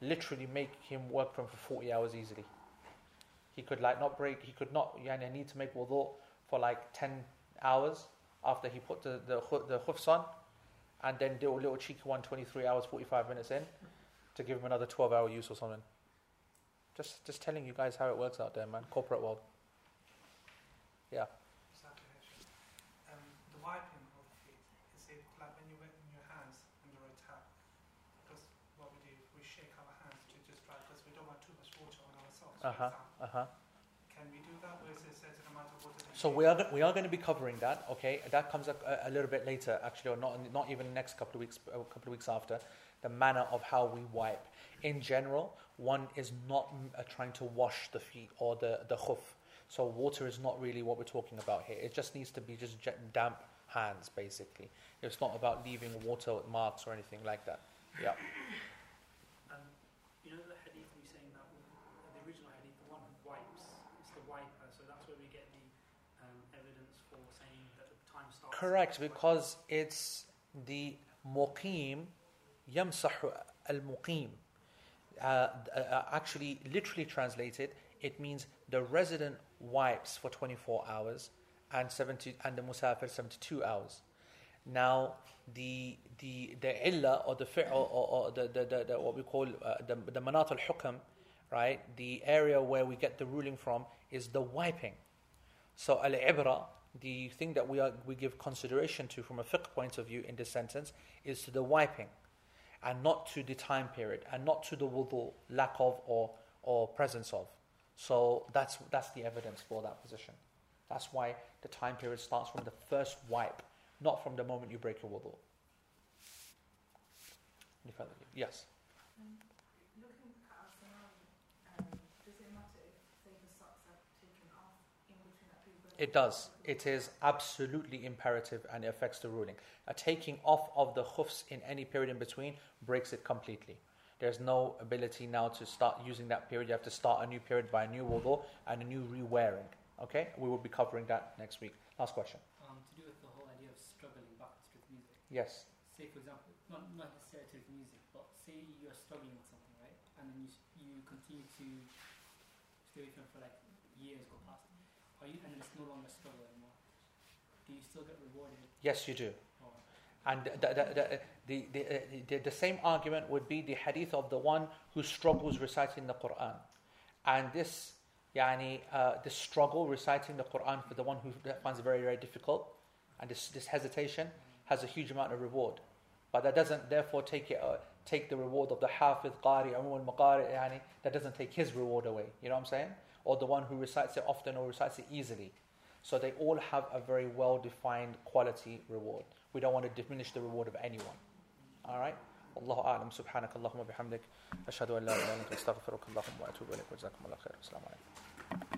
A: literally make him work from for 40 hours easily. He could like not break. He could not. Yani, need to make wudu for like 10 hours after he put the the, the khufs on, and then do a little cheeky one 23 hours 45 minutes in, to give him another 12 hour use or something. Just just telling you guys how it works out there, man. Corporate world. Yeah.
E: Wiping of the feet, is it like when you wet in your hands under a tap? Because what we do, we shake our hands to just dry because we don't want too much water on our socks.
A: Uh huh. Uh huh.
E: Can we do that, or is a certain amount of water?
A: So we are we are going to be covering that. Okay, that comes a, a little bit later, actually, or not not even the next couple of weeks, a couple of weeks after. The manner of how we wipe. In general, one is not uh, trying to wash the feet or the the khuf. So water is not really what we're talking about here. It just needs to be just damp hands, basically. It's not about leaving water with marks or anything like that. Yeah.
D: Um, you know the hadith we saying that the original hadith, the one who wipes, it's the wiper, so that's where we get the um, evidence for saying that the time starts.
A: Correct, because it's the muqim yamsahu al-muqim. Uh, uh, actually, literally translated, it means the resident wipes for 24 hours and 70 and the musafir 72 hours. Now, the the the illah or the fi'l or, or, the, the, the, the what we call uh, the the manat al hukam, right? The area where we get the ruling from is the wiping. So al ibra, the thing that we are we give consideration to from a fiqh point of view in this sentence is to the wiping, and not to the time period, and not to the wudu lack of or or presence of. So that's that's the evidence for that position. That's why the time period starts from the first wipe, not from the moment you break your wudu. Any further? Yes. It does. It is absolutely imperative and it affects the ruling. A taking off of the khufs in any period in between breaks it completely there's no ability now to start using that period. You have to start a new period by a new wudu and a new re-wearing. Okay? We will be covering that next week. Last question.
D: Um, to do with the whole idea of struggling backwards with music.
A: Yes.
D: Say, for example, not, not necessarily with music, but say you're struggling with something, right? And then you, you continue to stay with them for like years go past. Are you, and it's no longer a struggle anymore. Do you still get rewarded?
A: Yes, you do.
D: Or,
A: And the, the, the, the, the, the, the same argument would be the hadith of the one who struggles reciting the Quran. And this, yani, uh, this struggle reciting the Quran for the one who finds it very, very difficult, and this, this hesitation has a huge amount of reward. But that doesn't therefore take, it, uh, take the reward of the Hafiz, Qari, Umul Maqari, yani, that doesn't take his reward away. You know what I'm saying? Or the one who recites it often or recites it easily. So they all have a very well defined quality reward. We don't want to diminish the reward of anyone. Alright? والله أعلم. سبحانك اللهم وبحمدك. أشهد أن لا إله إلا أنت. أستغفرك اللهم وأتوب إليك. وجزاكم الله خير والسلام عليكم.